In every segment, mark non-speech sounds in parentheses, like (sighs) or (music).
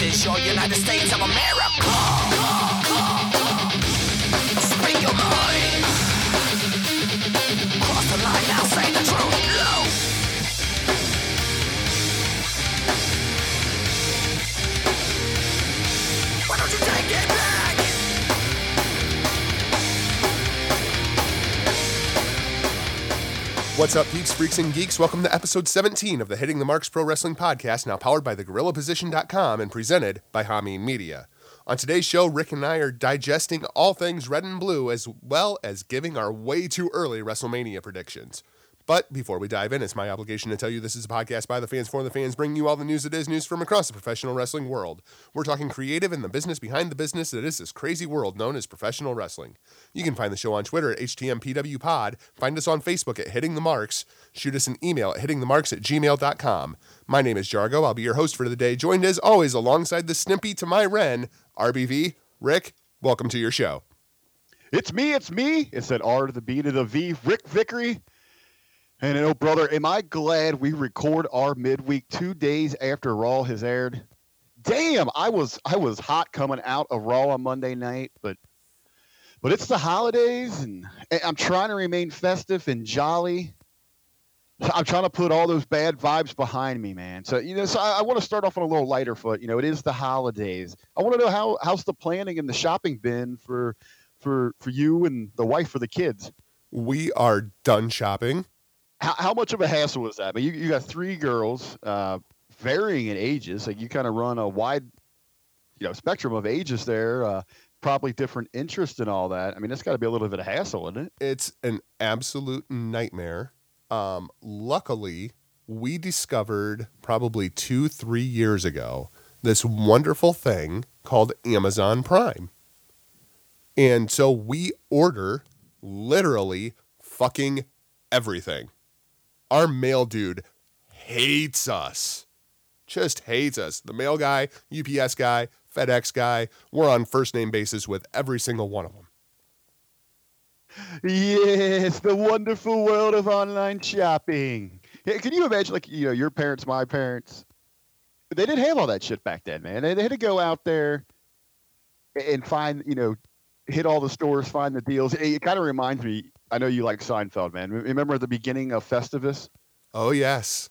This is your United States of America. What's up, peeps, freaks, and geeks? Welcome to episode 17 of the Hitting the Marks Pro Wrestling Podcast, now powered by thegorillaposition.com and presented by Hameen Media. On today's show, Rick and I are digesting all things red and blue, as well as giving our way too early WrestleMania predictions. But before we dive in, it's my obligation to tell you this is a podcast by the fans for the fans, bringing you all the news that is news from across the professional wrestling world. We're talking creative and the business behind the business that is this crazy world known as professional wrestling. You can find the show on Twitter at HTMPWPod, find us on Facebook at Hitting the Marks, shoot us an email at hittingthemarks at gmail.com. My name is Jargo. I'll be your host for the day, joined as always alongside the Stimpy to my Ren, RBV. Rick, welcome to your show. It's me, it's me. It's that R to the B to the V, Rick Vickery. And know, brother, am I glad we record our midweek two days after Raw has aired? Damn, I was I was hot coming out of Raw on Monday night, but but it's the holidays and and I'm trying to remain festive and jolly. I'm trying to put all those bad vibes behind me, man. So you know, so I, I want to start off on a little lighter foot. You know, it is the holidays. I want to know how how's the planning and the shopping been for for for you and the wife for the kids. We are done shopping. How, how much of a hassle was that? I mean, you, you got three girls, uh, varying in ages. Like you kind of run a wide, you know, spectrum of ages there. Uh, probably different interests and all that. I mean, it's got to be a little bit of hassle, isn't it? It's an absolute nightmare. Um, luckily, we discovered probably two, three years ago this wonderful thing called Amazon Prime. And so we order literally fucking everything. Our mail dude hates us. Just hates us. The mail guy, UPS guy, FedEx guy, we're on first name basis with every single one of them. Yes, the wonderful world of online shopping. Yeah, can you imagine, like, you know, your parents, my parents, they didn't have all that shit back then, man. They, they had to go out there and find, you know, hit all the stores, find the deals. It, it kind of reminds me, I know you like Seinfeld, man. Remember at the beginning of Festivus Oh, yes.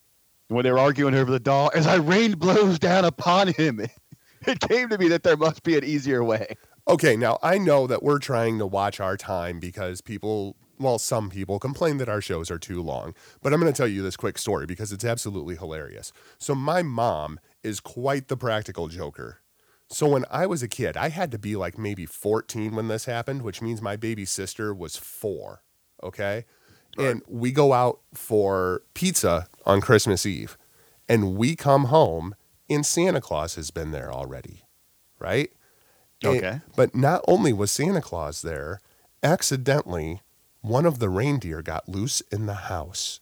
when they were arguing over the doll? As I rained blows down upon him, (laughs) it came to me that there must be an easier way. Okay, now I know that we're trying to watch our time because people, well, some people complain that our shows are too long. But I'm going to tell you this quick story because it's absolutely hilarious. So, my mom is quite the practical joker. So, when I was a kid, I had to be like maybe 14 when this happened, which means my baby sister was four. Okay. And we go out for pizza on Christmas Eve, and we come home, and Santa Claus has been there already. Right. And- Okay. but not only was Santa Claus there, accidentally, one of the reindeer got loose in the house.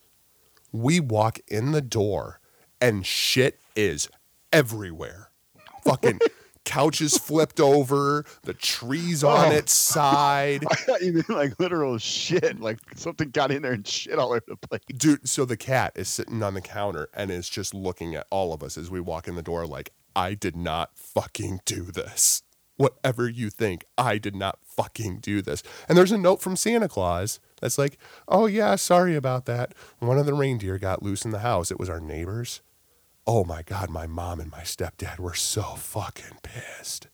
We walk in the door and shit is everywhere. Fucking couches flipped over, the trees on Oh. its side. (laughs) I thought you meant like literal shit. Like something got in there and shit all over the place. Dude, so the cat is sitting on the counter and is just looking at all of us as we walk in the door like, I did not fucking do this. Whatever you think, I did not fucking do this. And there's a note from Santa Claus that's like, oh yeah, sorry about that. One of the reindeer got loose in the house. It was our neighbors. Oh my God, my mom and my stepdad were so fucking pissed.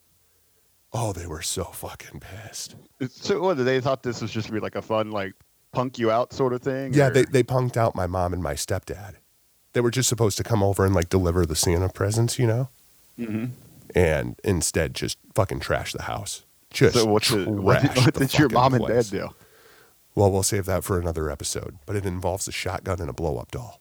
Oh, they were so fucking pissed. So what? They thought this was just gonna be like a fun, like punk you out sort of thing. Yeah, or- they, they punked out my mom and my stepdad. They were just supposed to come over and like deliver the Santa presents, you know? Mhm. And instead just fucking trash the house. Just So what's the, what did, what did your mom and dad do? Well, we'll save that for another episode, but it involves a shotgun and a blow up doll.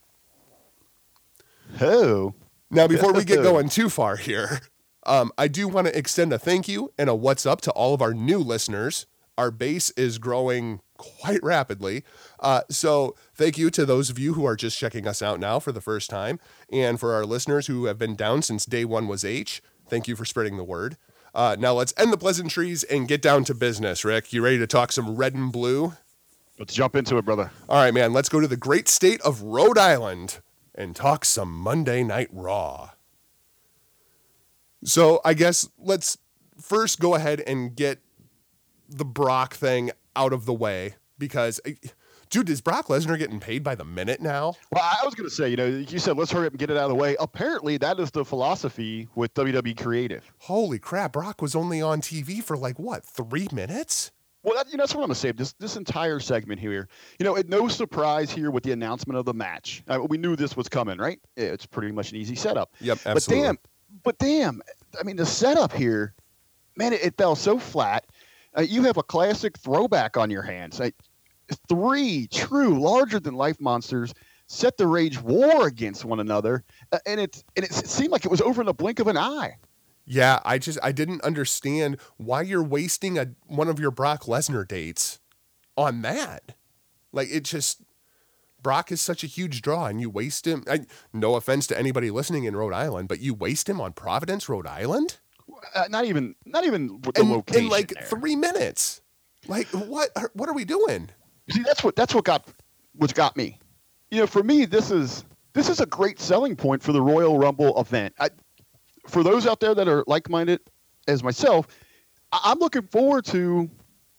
Oh, Now, before we get (laughs) going too far here, um, I do want to extend a thank you and a what's up to all of our new listeners. Our base is growing quite rapidly. Uh, so, thank you to those of you who are just checking us out now for the first time. And for our listeners who have been down since day one was H, thank you for spreading the word. Uh, now, let's end the pleasantries and get down to business. Rick, you ready to talk some red and blue? let's jump into it, brother. All right, man, let's go to the great state of Rhode Island and talk some Monday Night Raw. So I guess let's first go ahead and get the Brock thing out of the way because, dude, is Brock Lesnar getting paid by the minute now? Well, I was going to say, you know, you said let's hurry up and get it out of the way. Apparently, that is the philosophy with WWE Creative. Holy crap! Brock was only on TV for like what three minutes? Well, that, you know, that's what I'm going to say. This this entire segment here, you know, it, no surprise here with the announcement of the match. Uh, we knew this was coming, right? It's pretty much an easy setup. Yep, absolutely. But damn, but damn, I mean, the setup here, man, it, it fell so flat. Uh, you have a classic throwback on your hands. Three true, larger than life monsters set the rage war against one another, uh, and it and it seemed like it was over in the blink of an eye. Yeah, I just I didn't understand why you're wasting a one of your Brock Lesnar dates on that. Like it just Brock is such a huge draw, and you waste him. I, no offense to anybody listening in Rhode Island, but you waste him on Providence, Rhode Island. Uh, not even, not even with the in, location. in like there. three minutes. Like what? are- What are we doing? See, that's what that's what got what got me. You know, for me, this is this is a great selling point for the Royal Rumble event. I, for those out there that are like-minded as myself, I, I'm looking forward to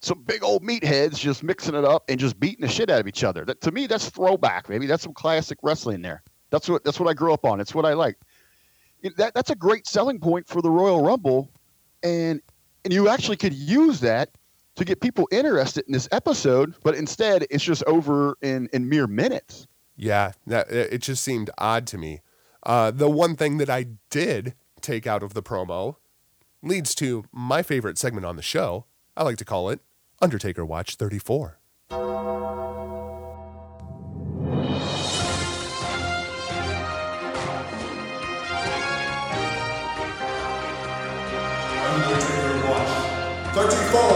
some big old meatheads just mixing it up and just beating the shit out of each other. That to me, that's throwback. Maybe that's some classic wrestling there. That's what that's what I grew up on. It's what I like. That that's a great selling point for the Royal Rumble, and and you actually could use that to get people interested in this episode, but instead it's just over in in mere minutes. Yeah, that it just seemed odd to me. Uh, the one thing that I did take out of the promo leads to my favorite segment on the show. I like to call it Undertaker Watch 34. Undertaker Watch 34.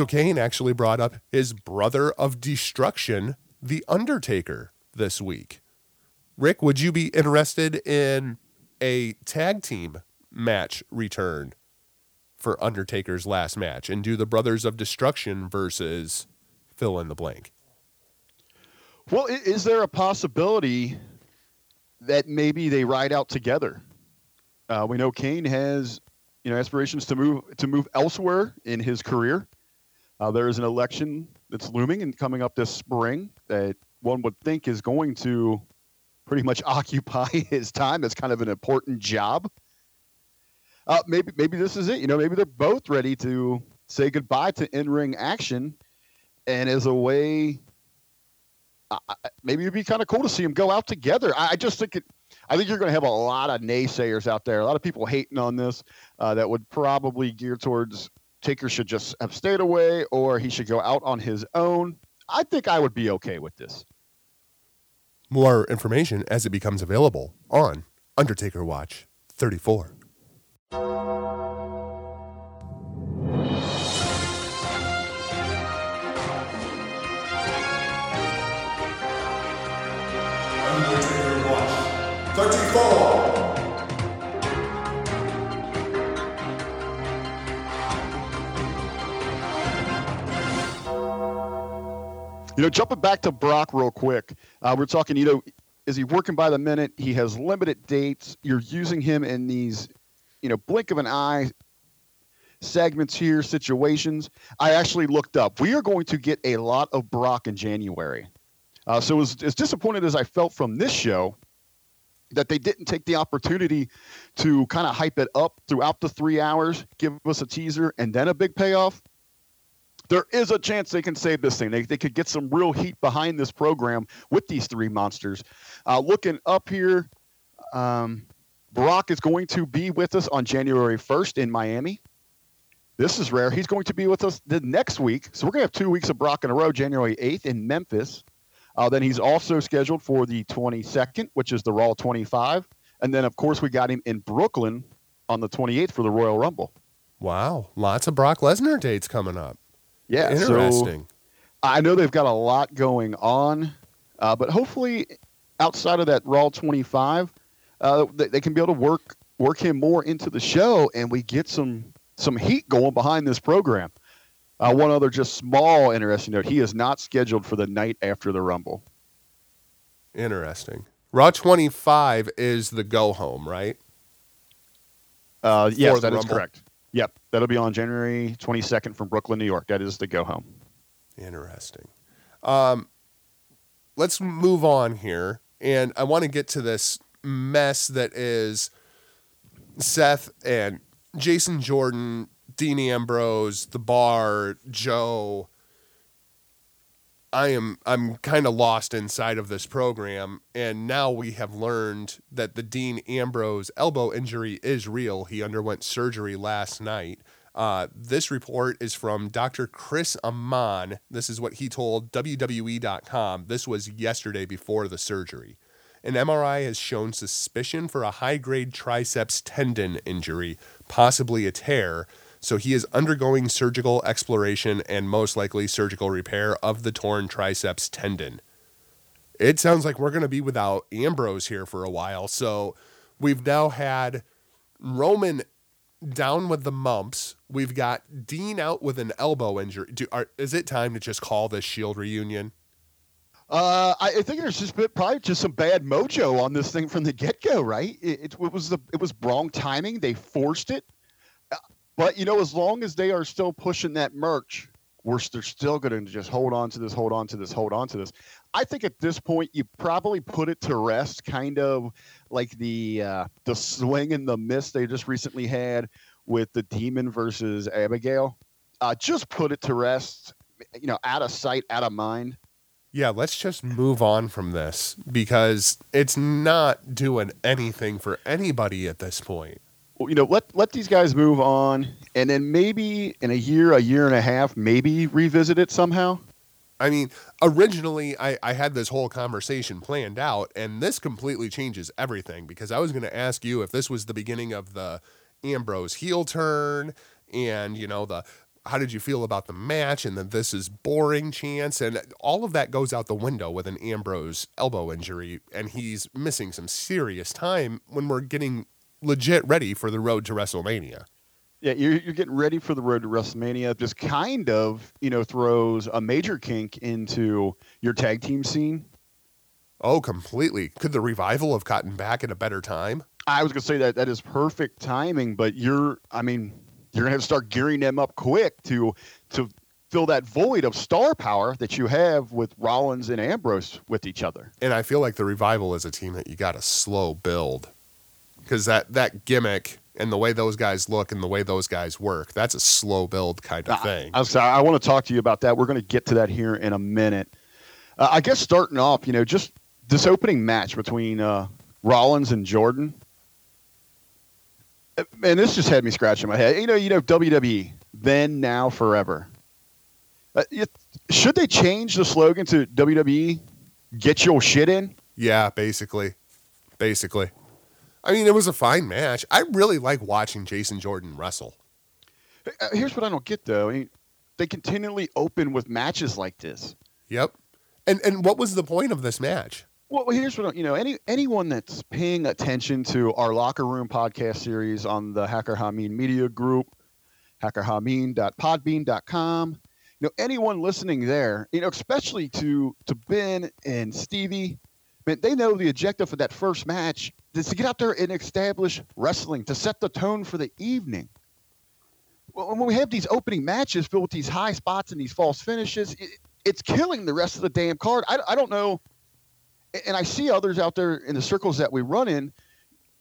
So Kane actually brought up his brother of destruction, The Undertaker, this week. Rick, would you be interested in a tag team match return for Undertaker's last match and do the Brothers of Destruction versus fill in the blank? Well, is there a possibility that maybe they ride out together? Uh, we know Kane has, you know, aspirations to move to move elsewhere in his career. Uh, there is an election that's looming and coming up this spring that one would think is going to pretty much (laughs) occupy his time. It's kind of an important job. Uh, maybe maybe this is it. You know, maybe they're both ready to say goodbye to in-ring action, and as a way I- maybe it'd be kind of cool to see them go out together. I, I just think it. I think you're going to have a lot of naysayers out there, a lot of people hating on this uh, that would probably gear towards Taker should just have stayed away or he should go out on his own. I think I would be okay with this. More information as it becomes available on Undertaker Watch 34. You know, jumping back to Brock real quick, uh, we're talking. You know, is he working by the minute? He has limited dates. You're using him in these, you know, blink of an eye segments here, situations. I actually looked up. We are going to get a lot of Brock in January. Uh, so as, as disappointed as I felt from this show, that they didn't take the opportunity to kind of hype it up throughout the three hours, give us a teaser, and then a big payoff there is a chance they can save this thing. They, they could get some real heat behind this program with these three monsters. Uh, looking up here, um, Brock is going to be with us on January 1st in Miami. This is rare. He's going to be with us the next week. So we're going to have two weeks of Brock in a row, January 8th in Memphis. Uh, then he's also scheduled for the 22nd, which is the Raw 25. And then, of course, we got him in Brooklyn on the 28th for the Royal Rumble. Wow, lots of Brock Lesnar dates coming up. Yeah, so- Interesting. I know they've got a lot going on, uh, but hopefully, outside of that Raw 25, uh, they, they can be able to work work him more into the show, and we get some some heat going behind this program. Uh, one other just small interesting note: he is not scheduled for the night after the Rumble. Interesting. Raw 25 is the go home, right? Uh, yes, that is correct. Yep, that'll be on January 22nd from Brooklyn, New York. That is the go home. Interesting. Um, let's move on here, and I want to get to this mess that is Seth and Jason Jordan, Dean Ambrose, The Bar, Joe. I am I'm kind of lost inside of this program, and now we have learned that the Dean Ambrose elbow injury is real. He underwent surgery last night. Uh, this report is from Dr. Chris Amann. This is what he told WWE.com. This was yesterday before the surgery. An MRI has shown suspicion for a high grade triceps tendon injury, possibly a tear. So he is undergoing surgical exploration and most likely surgical repair of the torn triceps tendon. It sounds like we're going to be without Ambrose here for a while. So we've now had Roman down with the mumps. We've got Dean out with an elbow injury. Do, are, is it time to just call this Shield reunion? Uh, I, think there's just been, probably just some bad mojo on this thing from the get go, right? It, it, it was the it was wrong timing. They forced it, but you know, as long as they are still pushing that merch, we're they're still going to just hold on to this, hold on to this, hold on to this. I think at this point you probably put it to rest, kind of like the uh, the swing and the miss they just recently had with the Demon versus Abigail. Uh, just put it to rest. You know, out of sight, out of mind. Yeah, let's just move on from this because it's not doing anything for anybody at this point. You know, let let these guys move on, and then maybe in a year, a year and a half, maybe revisit it somehow. I mean, originally I, I had this whole conversation planned out, and this completely changes everything because I was going to ask you if this was the beginning of the Ambrose heel turn, and you know the how did you feel about the match, and then this is boring chance, and all of that goes out the window with an Ambrose elbow injury, and he's missing some serious time when we're getting legit ready for the road to WrestleMania. Yeah, you're, you're getting ready for the road to WrestleMania. This kind of, you know, throws a major kink into your tag team scene. Oh, completely. Could the revival have gotten back at a better time? I was gonna say that that is perfect timing, but you're, I mean, you're gonna have to start gearing them up quick to to fill that void of star power that you have with Rollins and Ambrose with each other. and I feel like the revival is a team that you got to slow build because that that gimmick and the way those guys look and the way those guys work that's a slow build kind of thing. I, was, I want to talk to you about that. We're going to get to that here in a minute. Uh, I guess starting off, you know, just this opening match between uh, Rollins and Jordan. Uh, Man, this just had me scratching my head. You know, you know, WWE then, now, forever. Uh, it- should they change the slogan to WWE? Get your shit in. yeah, basically, basically. I mean, it was a fine match. I really like watching Jason Jordan wrestle. Uh, here's what I don't get though. I mean, they continually open with matches like this. Yep. And and what was the point of this match? Well, here's what I- you know. Any anyone that's paying attention to our locker room podcast series on the Hacker Hameen Media Group, hackerhameen.podbean.com. You know, anyone listening there, you know, especially to to Ben and Stevie, man, they know the objective for that first match is to get out there and establish wrestling to set the tone for the evening. Well, when we have these opening matches filled with these high spots and these false finishes, it, it's killing the rest of the damn card. I, I don't know and I see others out there in the circles that we run in.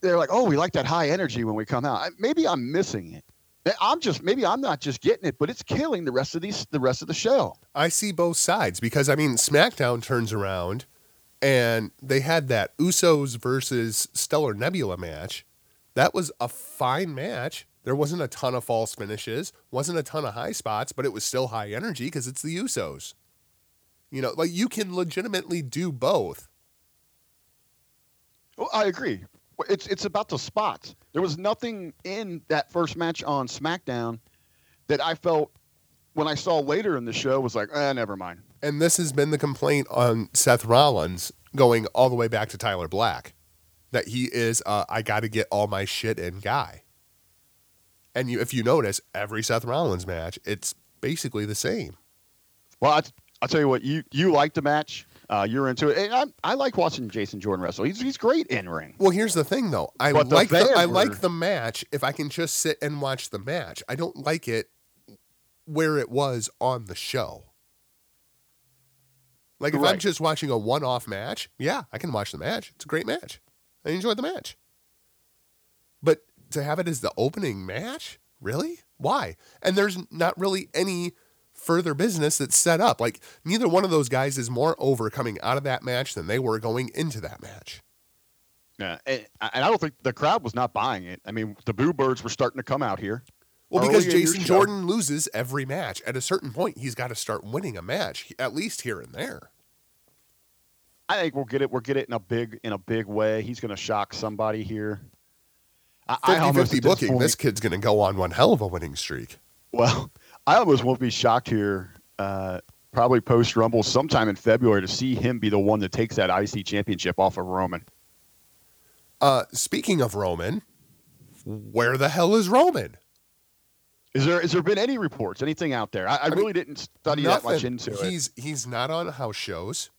They're like, "Oh, we like that high energy when we come out." Maybe I'm missing it. I'm just maybe I'm not just getting it, but it's killing the rest of these the rest of the show. I see both sides because I mean SmackDown turns around and they had that Usos versus Stellar Nebula match. That was a fine match. There wasn't a ton of false finishes, wasn't a ton of high spots, but it was still high energy because it's the Usos. You know, like you can legitimately do both. Well, I agree. It's it's about the spots. There was nothing in that first match on SmackDown that I felt when I saw later in the show was like, eh, never mind. And this has been the complaint on Seth Rollins going all the way back to Tyler Black that he is uh, I got to get all my shit in guy. And you, if you notice, every Seth Rollins match, it's basically the same. Well, I, I'll tell you what. You you like the match. Uh, you're into it. And I, I like watching Jason Jordan wrestle. He's he's great in ring. Well, here's the thing, though. I But like the, I like the match if I can just sit and watch the match. I don't like it where it was on the show. Like if I'm just watching a one-off match, yeah, I can watch the match. It's a great match. I enjoyed the match. But to have it as the opening match, really? Why? And there's not really any further business that's set up. Like neither one of those guys is more over coming out of that match than they were going into that match. Yeah, and, and I don't think the crowd was not buying it. I mean, the Boo Birds were starting to come out here. Well, because Early in your Jason. Jordan loses every match. At a certain point, he's got to start winning a match, at least here and there. I think we'll get it. We'll get it in a big in a big way. He's going to shock somebody here. I, I 50 almost 50 at this booking. point- This kid's going to go on one hell of a winning streak. Well, I almost won't be shocked here. Uh, probably post Rumble sometime in February to see him be the one that takes that IC championship off of Roman. Uh, speaking of Roman, where the hell is Roman? Is there is there been any reports, anything out there? I, I, mean, really didn't study that much Nothing. into it. He's he's not on house shows.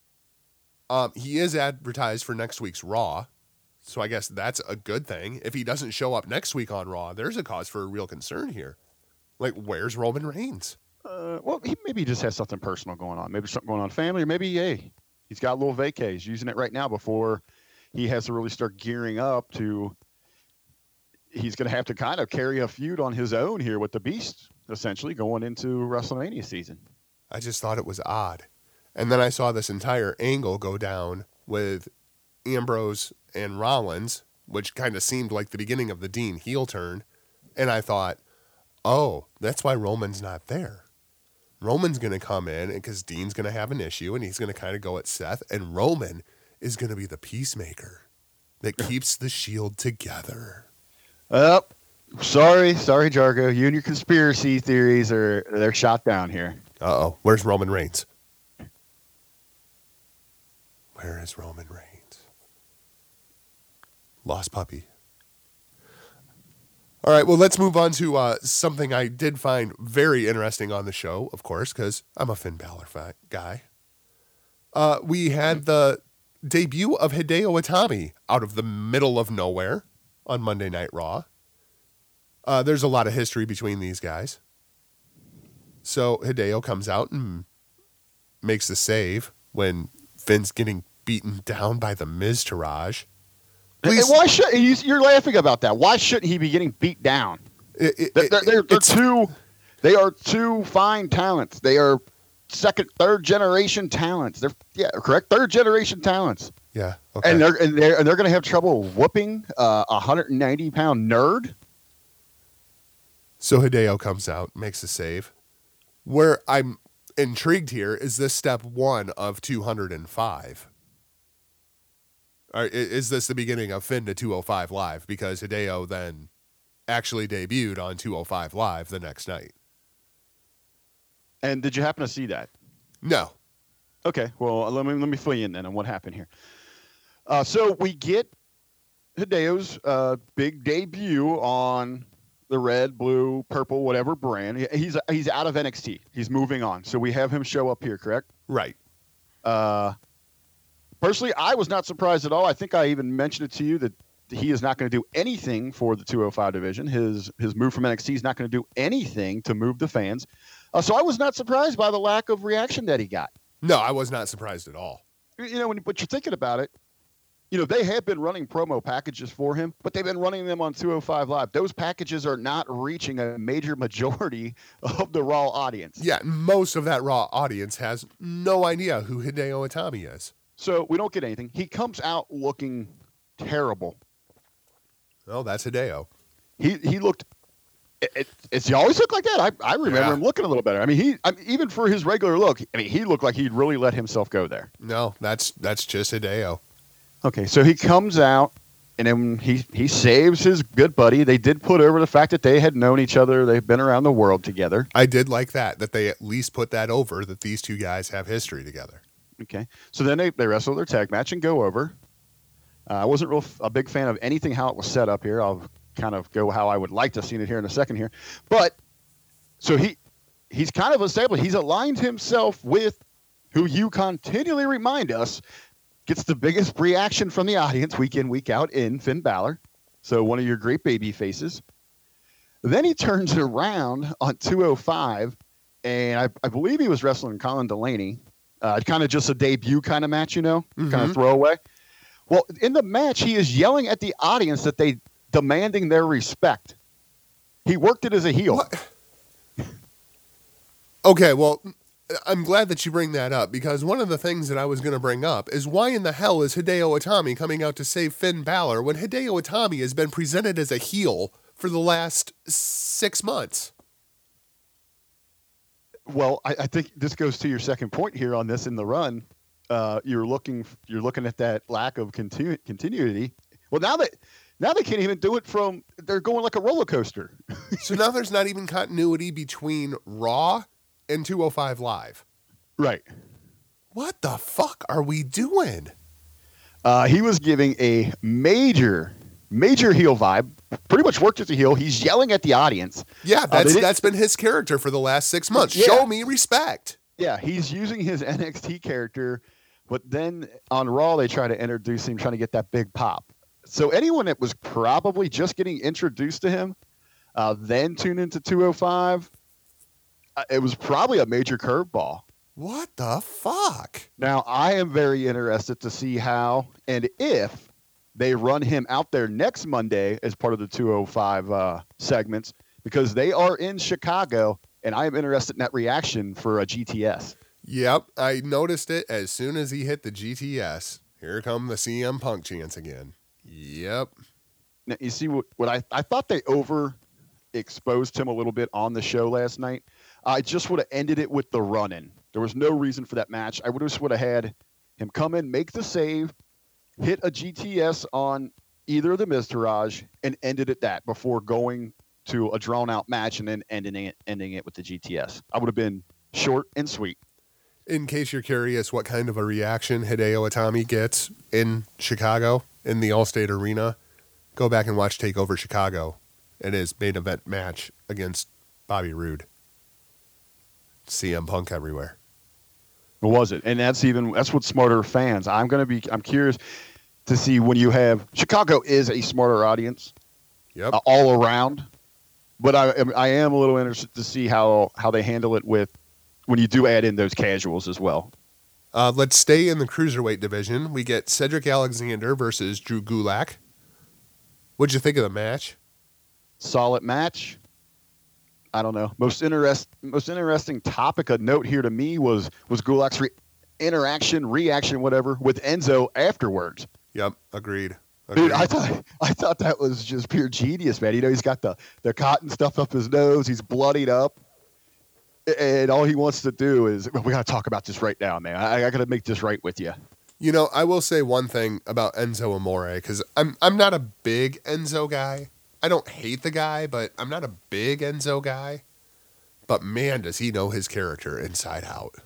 Um, he is advertised for next week's Raw, so I guess that's a good thing. If he doesn't show up next week on Raw, there's a cause for a real concern here. Like, where's Roman Reigns? Uh, well, he maybe just has something personal going on. Maybe something going on family, or maybe hey, he's got a little vacay. He's using it right now before he has to really start gearing up to. He's going to have to kind of carry a feud on his own here with the Beast, essentially going into WrestleMania season. I just thought it was odd. And then I saw this entire angle go down with Ambrose and Rollins, which kind of seemed like the beginning of the Dean heel turn. And I thought, oh, that's why Roman's not there. Roman's going to come in because Dean's going to have an issue and he's going to kind of go at Seth. And Roman is going to be the peacemaker that (laughs) keeps the shield together. Oh, sorry, sorry, Jargo. You and your conspiracy theories are they're shot down here. Uh oh. Where's Roman Reigns? Where is Roman Reigns? Lost puppy. All right, well, let's move on to uh, something I did find very interesting on the show, of course, because I'm a Finn Balor guy. Uh, we had the debut of Hideo Itami out of the middle of nowhere on Monday Night Raw. Uh, there's a lot of history between these guys. So Hideo comes out and makes the save when Finn's getting beaten down by the Miz Taraj. And Please, why should you, you're laughing about that? Why shouldn't he be getting beat down? it- it- They're, they're, they're, they're it's- two. They are two fine talents. They are second, third generation talents. They're yeah, correct. Third generation talents, yeah, okay. and they're and they're and they're going to have trouble whooping uh, a 190 pound nerd. so Hideo comes out, makes a save. Where I'm intrigued here is this step one of 205. Or is this the beginning of Finn to 205 Live? Because Hideo then actually debuted on 205 Live the next night. And did you happen to see that? No. Okay, well let me let me fill you in then on what happened here. Uh, so we get Hideo's uh, big debut on the red, blue, purple, whatever brand. He's he's out of NXT. He's moving on. So we have him show up here, correct? Right. Uh, personally, I was not surprised at all. I think I even mentioned it to you that he is not going to do anything for the 205 division. His his move from NXT is not going to do anything to move the fans. Uh, so I was not surprised by the lack of reaction that he got. No, I was not surprised at all. You know, when but you're thinking about it, you know they have been running promo packages for him, but they've been running them on 205 Live. Those packages are not reaching a major majority (laughs) of the Raw audience. Yeah, most of that Raw audience has no idea who Hideo Itami is. So we don't get anything. He comes out looking terrible. Oh, that's Hideo. he he looked. It, it, it's he always looked like that. I, I remember Yeah. him looking a little better. I mean, he I mean, even for his regular look, I mean, he looked like he'd really let himself go there. No, that's that's just Hideo. Okay, so he comes out and then he he saves his good buddy. They did put over the fact that they had known each other. They've been around the world together. I did like that that they at least put that over that these two guys have history together. Okay, so then they they wrestle their tag match and go over. Uh, I wasn't real f- a big fan of anything how it was set up here. I'll kind of go how I would like to see it here in a second here, but so he he's kind of established. He's aligned himself with who you continually remind us gets the biggest reaction from the audience week in week out in Finn Balor. So one of your great baby faces. Then he turns around on 205, and I, I believe he was wrestling Colin Delaney. Uh, kind of just a debut kind of match, you know, kind of Mhm. throwaway. Well, in the match, he is yelling at the audience that they demanding their respect. He worked it as a heel. What? Okay, well, I'm glad that you bring that up because one of the things that I was going to bring up is why in the hell is Hideo Itami coming out to save Finn Balor when Hideo Itami has been presented as a heel for the last six months? Well, I, I think this goes to your second point here on this in the run. Uh, you're looking you're looking at that lack of continu- continuity. Well, now that now they can't even do it from they're going like a roller coaster. So now there's not even continuity between Raw and 205 Live. Right. What the fuck are we doing? Uh, he was giving a major major heel vibe. Pretty much worked as a heel. He's yelling at the audience. Yeah, that's didn't- that's been his character for the last six months. Yeah. Show me respect. Yeah, he's using his (laughs) NXT character, but then on Raw they try to introduce him, trying to get that big pop. So anyone that was probably just getting introduced to him, uh, then tune into 205, uh, it was probably a major curveball. What the fuck? Now I am very interested to see how and if they run him out there next Monday as part of the 205 uh, segments because they are in Chicago, and I am interested in that reaction for a GTS. Yep, I noticed it as soon as he hit the GTS. Here come the CM Punk chants again. Yep. Now, you see what, what I, I thought they over exposed him a little bit on the show last night. I just would have ended it with the run in. There was no reason for that match. I would just would have had him come in, make the save, hit a GTS on either of the Miztourage, and ended at that before going to a drawn out match and then ending it ending it with the GTS. I would have been short and sweet. In case you're curious what kind of a reaction Hideo Itami gets in Chicago in the Allstate Arena, go back and watch Takeover Chicago and his main event match against Bobby Roode. CM Punk everywhere. What was it? And that's even that's what smarter fans. I'm gonna be. I'm curious to see when you have Chicago is a smarter audience. Yep. uh, all around. But I am I am a little interested to see how how they handle it with when you do add in those casuals as well. Uh, let's stay in the cruiserweight division. We get Cedric Alexander versus Drew Gulak. What'd you think of the match? Solid match. I don't know. Most interest most interesting topic of note here to me was was Gulak's re- interaction, reaction, whatever, with Enzo afterwards. Yep, agreed. Dude, I thought I thought that was just pure genius, man. You know, he's got the the cotton stuff up his nose. He's bloodied up, and all he wants to do is we got to talk about this right now, man. I, I got to make this right with you. You know, I will say one thing about Enzo Amore because I'm I'm not a big Enzo guy. I don't hate the guy, but I'm not a big Enzo guy. But man, does he know his character inside out.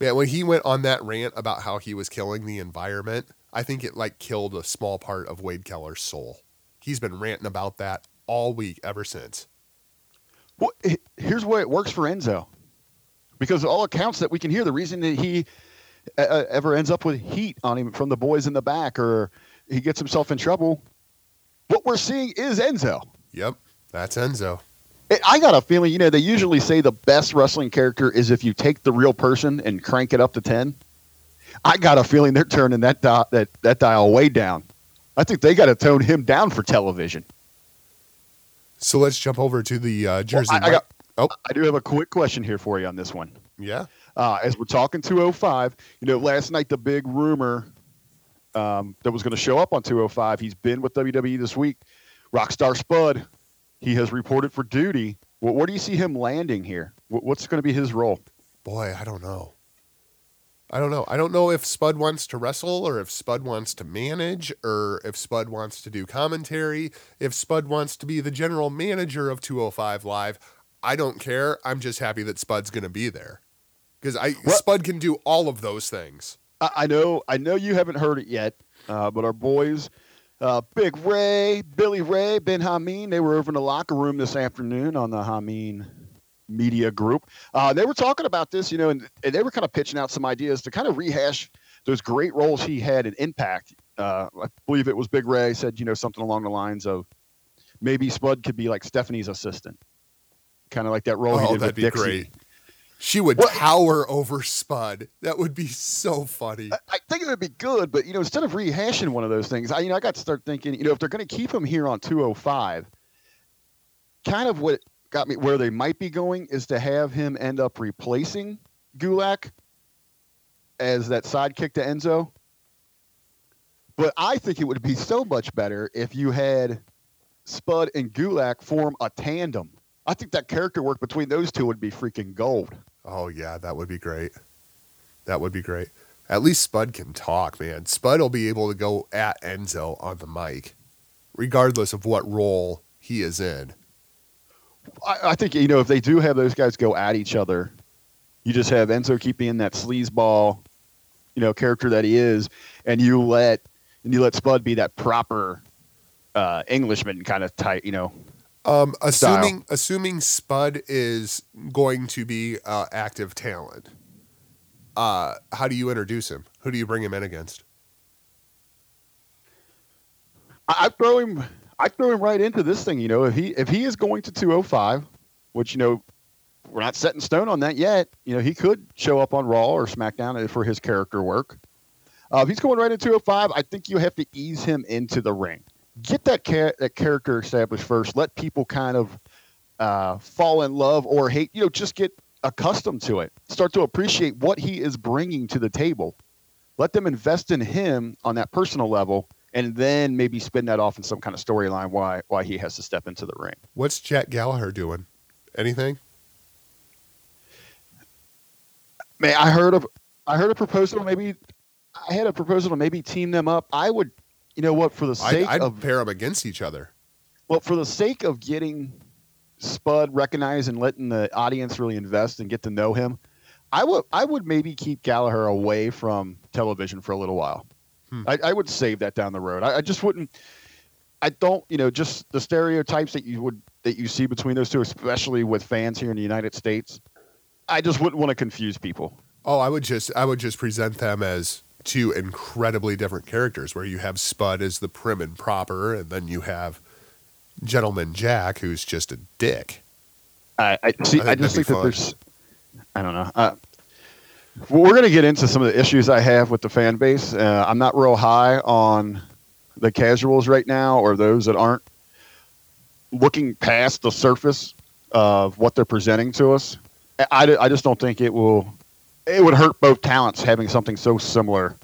Man, when he went on that rant about how he was killing the environment, I think it like killed a small part of Wade Keller's soul. He's been ranting about that all week ever since. Well, here's why it works for Enzo, because all accounts that we can hear, the reason that he uh, uh, ever ends up with heat on him from the boys in the back, or he gets himself in trouble, what we're seeing is Enzo. Yep, that's Enzo. I got a feeling, you know, they usually say the best wrestling character is if you take the real person and crank it up to ten. I got a feeling they're turning that di- that that dial way down. I think they got to tone him down for television. So let's jump over to the uh, Well, Jersey. I, I got. Oh. I do have a quick question here for you on this one. yeah. uh, as we're talking 205, you know, last night the big rumor um, that was going to show up on 205, he's been with WWE this week. Rockstar Spud, he has reported for duty. Wh- where do you see him landing here? What's going to be his role? Boy, I don't know. I don't know. I don't know if Spud wants to wrestle or if Spud wants to manage or if Spud wants to do commentary, if Spud wants to be the general manager of 205 Live. I don't care. I'm just happy that Spud's going to be there. Cuz I What- Spud can do all of those things. I, I know, I know you haven't heard it yet, uh, but our boys, uh, Big Ray, Billy Ray, Ben Hameen, they were over in the locker room this afternoon on the Hameen media group. Uh, they were talking about this, you know, and, and they were kind of pitching out some ideas to kind of rehash those great roles he had in Impact. Uh, I believe it was Big Ray said, you know, something along the lines of maybe Spud could be like Stephanie's assistant, kind of like that role he Oh, did that'd with be Dixie. great. She would What- tower over Spud. That would be so funny. I, I think it would be good, but you know, instead of rehashing one of those things, I you know I got to start thinking, you know, if they're going to keep him here on 205, kind of what got me where they might be going is to have him end up replacing Gulak as that sidekick to Enzo. But I think it would be so much better if you had Spud and Gulak form a tandem. I think that character work between those two would be freaking gold. Oh yeah, that would be great. That would be great. At least Spud can talk, man. Spud will be able to go at Enzo on the mic, regardless of what role he is in. I, I think you know if they do have those guys go at each other, you just have Enzo keep being that sleazeball, you know, character that he is, and you let and you let Spud be that proper uh, Englishman kind of type, you know. Um, Style. assuming assuming Spud is going to be uh, active talent, uh, how do you introduce him? Who do you bring him in against? I, I throw him, I throw him right into this thing, you know. If he if he is going to 205, which you know we're not set in stone on that yet, you know, he could show up on Raw or SmackDown for his character work. Uh, if he's going right into 205, I think you have to ease him into the ring. Get that that character established first. Let people kind of uh, fall in love or hate. You know, just get accustomed to it. Start to appreciate what he is bringing to the table. Let them invest in him on that personal level, and then maybe spin that off in some kind of storyline why why he has to step into the ring. What's Jack Gallagher doing? Anything? Man, I heard of I heard a proposal. Maybe I had a proposal to maybe team them up. I would, you know what, for the I'd, sake I'd of pair them against each other. well, for the sake of getting Spud recognized and letting the audience really invest and get to know him, I would I would maybe keep Gallagher away from television for a little while. Hmm. I, I would save that down the road. I, I just wouldn't. I don't, you know, just the stereotypes that you would that you see between those two, especially with fans here in the United States. I just wouldn't want to confuse people. Oh, I would just I would just present them as two incredibly different characters where you have Spud as the prim and proper and then you have Gentleman Jack who's just a dick. I, I see. I I, just think be that there's. I don't know. Uh, well, we're going to get into some of the issues I have with the fan base. Uh, I'm not real high on the casuals right now, or those that aren't looking past the surface of what they're presenting to us. I, I, I just don't think it will. It would hurt both talents having something so similar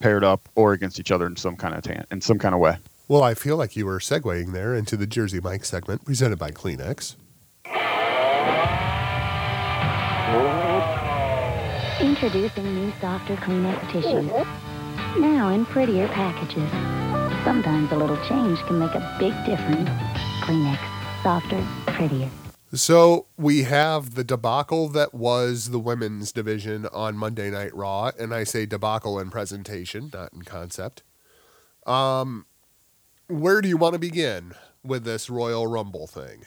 paired up or against each other in some kind of tan- in some kind of way. Well, I feel like you were segueing there into the Jersey Mike segment presented by Kleenex. Introducing new softer Kleenex tissues. Now in prettier packages. Sometimes a little change can make a big difference. Kleenex. Softer, prettier. So we have the debacle that was the women's division on Monday Night Raw, and I say debacle in presentation, not in concept. Um, where do you want to begin with this Royal Rumble thing?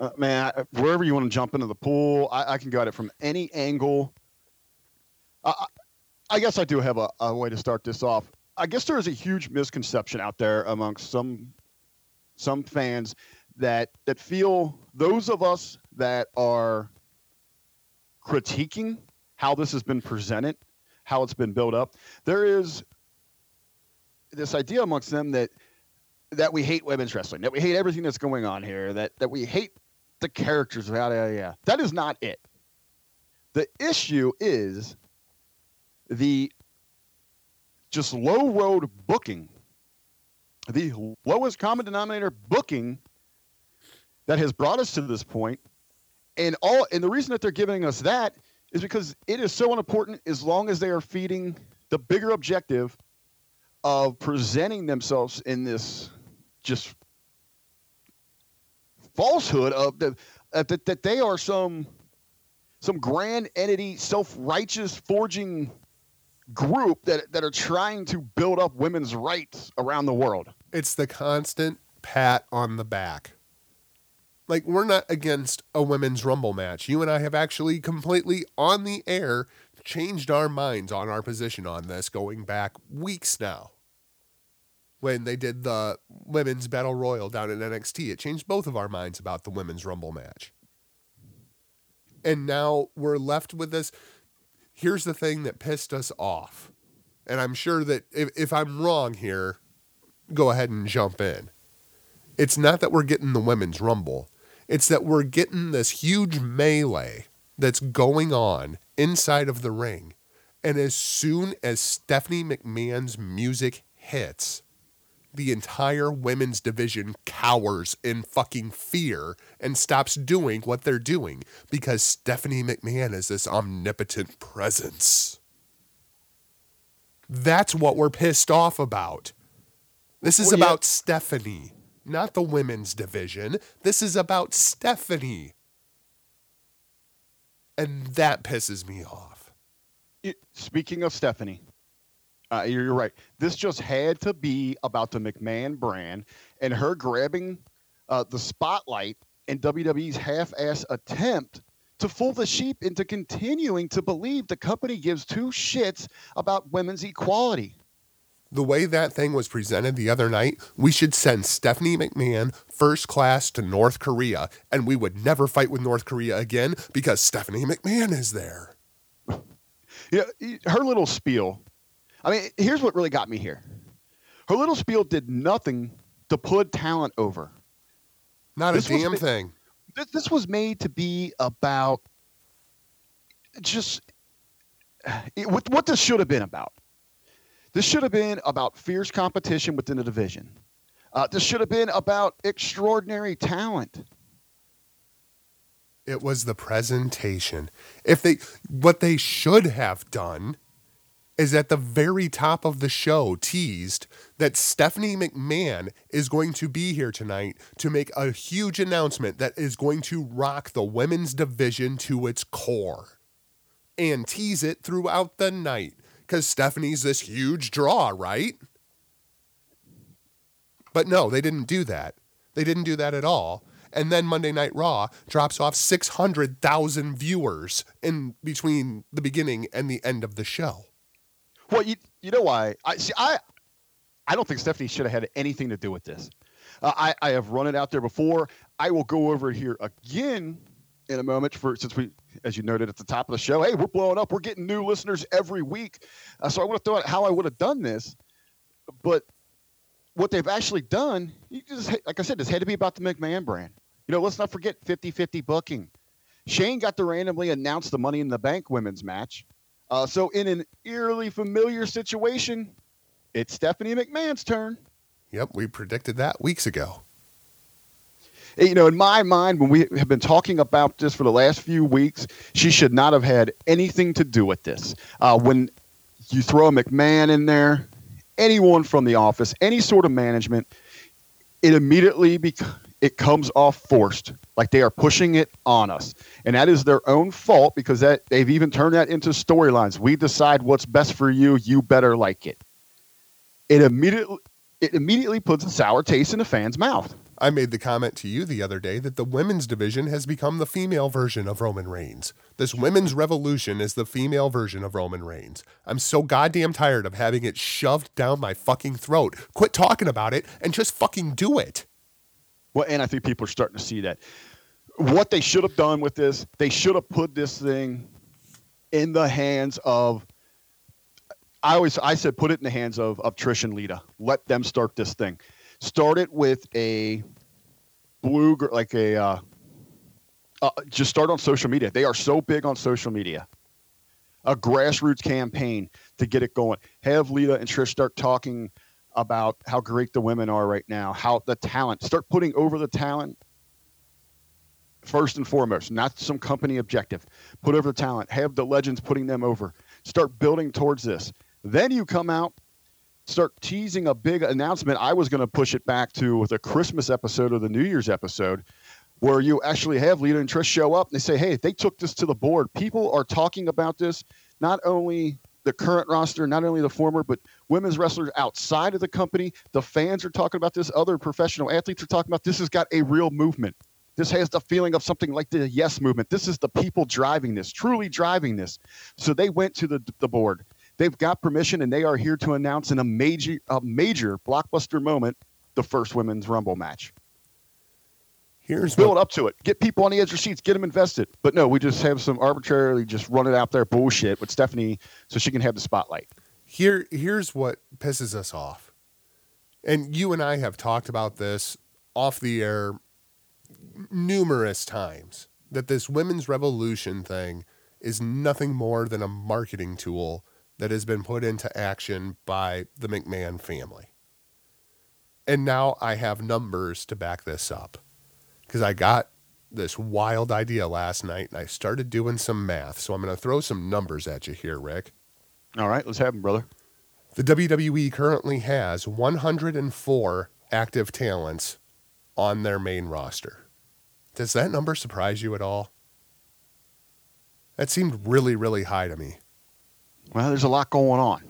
Uh, man, wherever you want to jump into the pool, I, I can go at it from any angle. I, I I guess I do have a, a way to start this off. I guess there is a huge misconception out there amongst some some fans that that feel those of us that are critiquing how this has been presented, how it's been built up. There is this idea amongst them that that we hate women's wrestling, that we hate everything that's going on here, that that we hate the characters. Yeah, yeah, yeah. That is not it. The issue is the just low road booking, the lowest common denominator booking that has brought us to this point. And all and the reason that they're giving us that is because it is so unimportant as long as they are feeding the bigger objective of presenting themselves in this just falsehood of the uh, that, that they are some some grand entity self-righteous forging group that that are trying to build up women's rights around the world It's the constant pat on the back. Like, we're not against a women's rumble match. You and I have actually completely on the air changed our minds on our position on this going back weeks now. When they did the women's battle royal down in NXT, it changed both of our minds about the women's rumble match. And now we're left with this. Here's the thing that pissed us off. And I'm sure that if, if I'm wrong here, go ahead and jump in. It's not that we're getting the women's rumble, it's that we're getting this huge melee that's going on inside of the ring. And as soon as Stephanie McMahon's music hits, the entire women's division cowers in fucking fear and stops doing what they're doing because Stephanie McMahon is this omnipotent presence. That's what we're pissed off about. This is Well, yeah. about Stephanie, not the women's division. This is about Stephanie. And that pisses me off. It- speaking of Stephanie, uh, you're, you're right. This just had to be about the McMahon brand and her grabbing uh, the spotlight and WWE's half-ass attempt to fool the sheep into continuing to believe the company gives two shits about women's equality. The way that thing was presented the other night, we should send Stephanie McMahon first class to North Korea, and we would never fight with North Korea again because Stephanie McMahon is there. (laughs) Yeah, her little spiel. I mean, here's what really got me here. Her little spiel did nothing to put talent over. Not This a damn thing. This, this was made to be about just it, what, what this should have been about. This should have been about fierce competition within the division. Uh, this should have been about extraordinary talent. It was the presentation. If they what they should have done is at the very top of the show teased that Stephanie McMahon is going to be here tonight to make a huge announcement that is going to rock the women's division to its core and tease it throughout the night cuz Stephanie's this huge draw, right? But no, they didn't do that. They didn't do that at all. And then Monday Night Raw drops off 600,000 viewers in between the beginning and the end of the show. Well, you you know why? I see. I I don't think Stephanie should have had anything to do with this. Uh, I I have run it out there before. I will go over here again in a moment. For since we, as you noted at the top of the show, hey, we're blowing up. We're getting new listeners every week. Uh, so I would have thought how I would have done this, but what they've actually done, you just like I said, this had to be about the McMahon brand. You know, let's not forget 50-50 booking. Shane got to randomly announce the Money in the Bank women's match. Uh, so in an eerily familiar situation, it's Stephanie McMahon's turn. Yep, we predicted that weeks ago. You know, in my mind, when we have been talking about this for the last few weeks, she should not have had anything to do with this. Uh, when you throw a McMahon in there, anyone from the office, any sort of management, it immediately bec- it comes off forced, like they are pushing it on us, and that is their own fault because that they've even turned that into storylines. We decide what's best for you. You better like it. It immediately it immediately puts a sour taste in the fan's mouth. I made the comment to you the other day that the women's division has become the female version of Roman Reigns. This women's revolution is the female version of Roman Reigns. I'm so goddamn tired of having it shoved down my fucking throat. Quit talking about it and just fucking do it. Well, and I think people are starting to see that. What they should have done with this, they should have put this thing in the hands of. I always I said put it in the hands of of Trish and Lita. Let them start this thing. Start it with a blue like a uh, uh, just start on social media. They are so big on social media. A grassroots campaign to get it going. Have Lita and Trish start talking about how great the women are right now, how the talent, start putting over the talent first and foremost, not some company objective. Put over the talent, have the legends putting them over. Start building towards this. Then you come out, start teasing a big announcement. I was going to push it back to with a Christmas episode or the New Year's episode where you actually have Lita and Trish show up and they say, hey, they took this to the board. People are talking about this, not only the current roster, not only the former, but women's wrestlers outside of the company. The fans are talking about this. Other professional athletes are talking about this. Has got a real movement. This has the feeling of something like the Yes movement. This is the people driving this, truly driving this. So they went to the, the board. They've got permission and they are here to announce in a major, a major blockbuster moment the first women's Rumble match. Here's Build up to it. Get people on the edge of their seats. Get them invested. But no, we just have some arbitrarily just run it out there bullshit with Stephanie so she can have the spotlight. here here's what pisses us off. And you and I have talked about this off the air numerous times that this women's revolution thing is nothing more than a marketing tool that has been put into action by the McMahon family. And now I have numbers to back this up because I got this wild idea last night and I started doing some math. So I'm going to throw some numbers at you here, Rick. All right, let's have them, brother. The WWE currently has 104 active talents on their main roster. Does that number surprise you at all? That seemed really, really high to me. Well, there's a lot going on.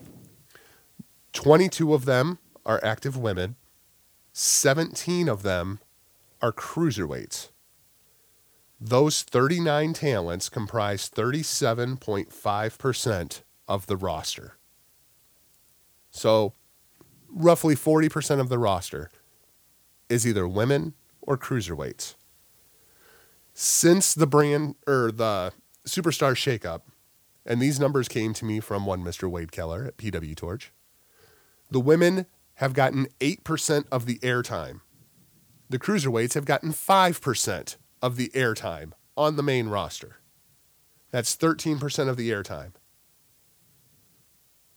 22 of them are active women, 17 of them are cruiserweights. Those 39 talents comprise 37.5% of the roster. So, roughly 40% of the roster is either women or cruiserweights. Since the brand or the superstar shakeup, and these numbers came to me from one Mr. Wade Keller at PW Torch, the women have gotten 8% of the airtime. The cruiserweights have gotten 5% of the airtime on the main roster. That's 13% of the airtime.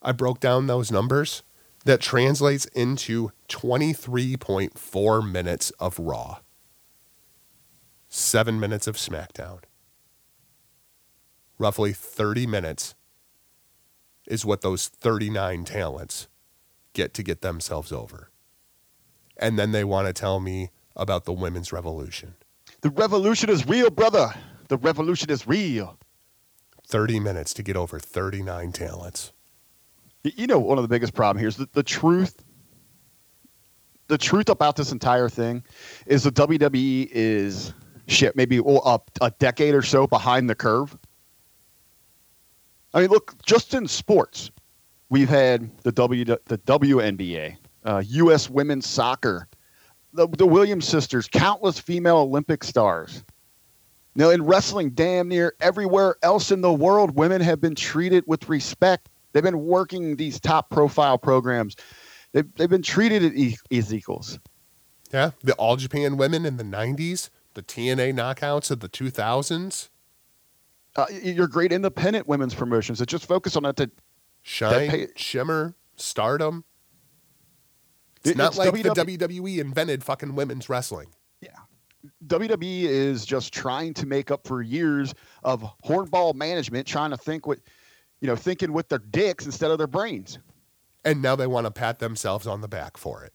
I broke down those numbers. That translates into 23.4 minutes of Raw, seven minutes of SmackDown. Roughly 30 minutes is what those 39 talents get to get themselves over. And then they want to tell me about the women's revolution. The revolution is real, brother. The revolution is real. 30 minutes to get over 39 talents. You know, one of the biggest problem here is that the truth. The truth about this entire thing is the WWE is shit, maybe oh, a, a decade or so behind the curve. I mean, look, just in sports, we've had the W the WNBA, uh, U.S. women's soccer, the the Williams sisters, countless female Olympic stars. Now, in wrestling, damn near everywhere else in the world, women have been treated with respect. They've been working these top profile programs. They've, they've been treated as equals. Yeah, the All Japan women in the 90s, the TNA knockouts of the 2000s, Uh, your great independent women's promotions that just focus on that. To, Shine, pay- Shimmer, Stardom. It's It- not it's like WW the WWE invented fucking women's wrestling. Yeah. WWE is just trying to make up for years of hornball management, trying to think with, you know, thinking with their dicks instead of their brains. And now they want to pat themselves on the back for it.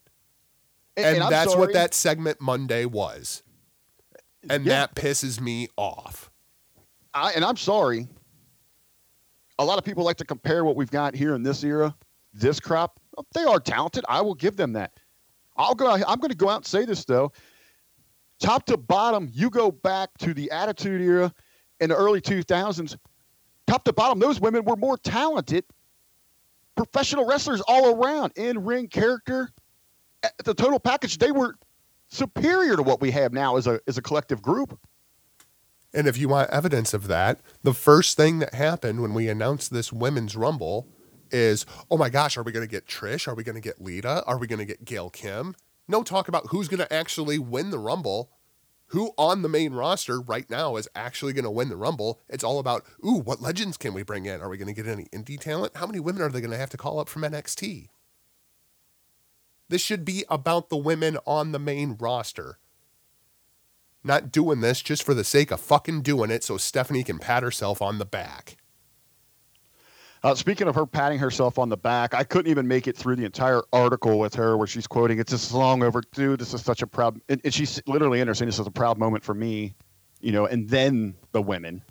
And, And, and that's what that segment Monday was. And Yeah. that pisses me off. I, and I'm sorry. A lot of people like to compare what we've got here in this era, this crop. They are talented. I will give them that. I'll go. I'm going to go out and say this though. Top to bottom, you go back to the Attitude Era in the early 2000s. Top to bottom, those women were more talented. Professional wrestlers all around, in ring character, at the total package. They were superior to what we have now as a as a collective group. And if you want evidence of that, the first thing that happened when we announced this women's rumble is, oh my gosh, are we going to get Trish? Are we going to get Lita? Are we going to get Gail Kim? No talk about who's going to actually win the rumble. Who on the main roster right now is actually going to win the rumble? It's all about, ooh, what legends can we bring in? Are we going to get any indie talent? How many women are they going to have to call up from NXT? This should be about the women on the main roster not doing this just for the sake of fucking doing it so Stephanie can pat herself on the back. Uh, speaking of her patting herself on the back, I couldn't even make it through the entire article with her where she's quoting, "It's just long overdue. This is such a proud," and, and she's literally in there saying, "This is a proud moment for me," you know. And then the women,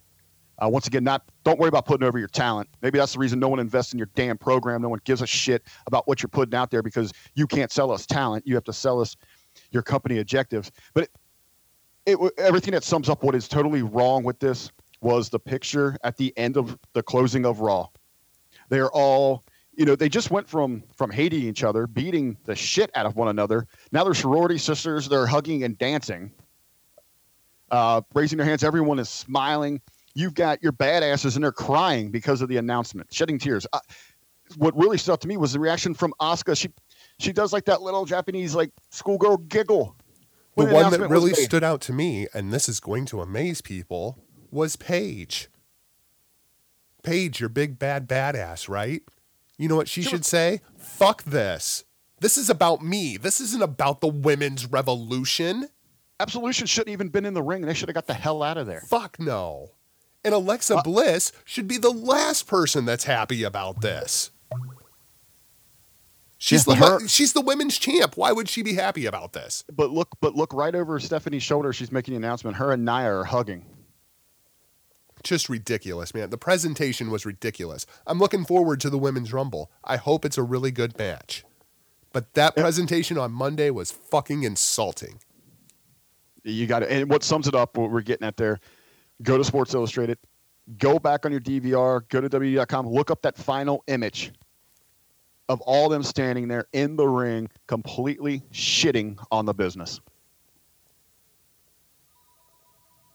uh, once again, not don't worry about putting over your talent. Maybe that's the reason no one invests in your damn program. No one gives a shit about what you're putting out there because you can't sell us talent. You have to sell us your company objectives. But it wa- everything that sums up what is totally wrong with this was the picture at the end of the closing of Raw. They are all, you know, they just went from from hating each other, beating the shit out of one another. Now they're sorority sisters. They're hugging and dancing, uh, raising their hands. Everyone is smiling. You've got your badasses and they're crying because of the announcement, shedding tears. Uh, what really stuck to me was the reaction from Asuka. She she does like that little Japanese like schoolgirl giggle. The one that really stood out to me, and this is going to amaze people, was Paige. Paige, your big bad badass, right? You know what she She should was- say? Fuck this. This is about me. This isn't about the women's revolution. Absolution shouldn't even been in the ring. They should have got the hell out of there. Fuck no. And Alexa Uh, Bliss should be the last person that's happy about this. She's Yeah, the her- she's the women's champ. Why would she be happy about this? But look, but look right over Stephanie's shoulder. She's making the announcement. Her and Nia are hugging. Just ridiculous, man. The presentation was ridiculous. I'm looking forward to the women's rumble. I hope it's a really good match. But that Yeah. presentation on Monday was fucking insulting. You got it. And what sums it up, what we're getting at there, go to Sports Illustrated, go back on your DVR, go to WWE.com, look up that final image of all them standing there in the ring, completely shitting on the business.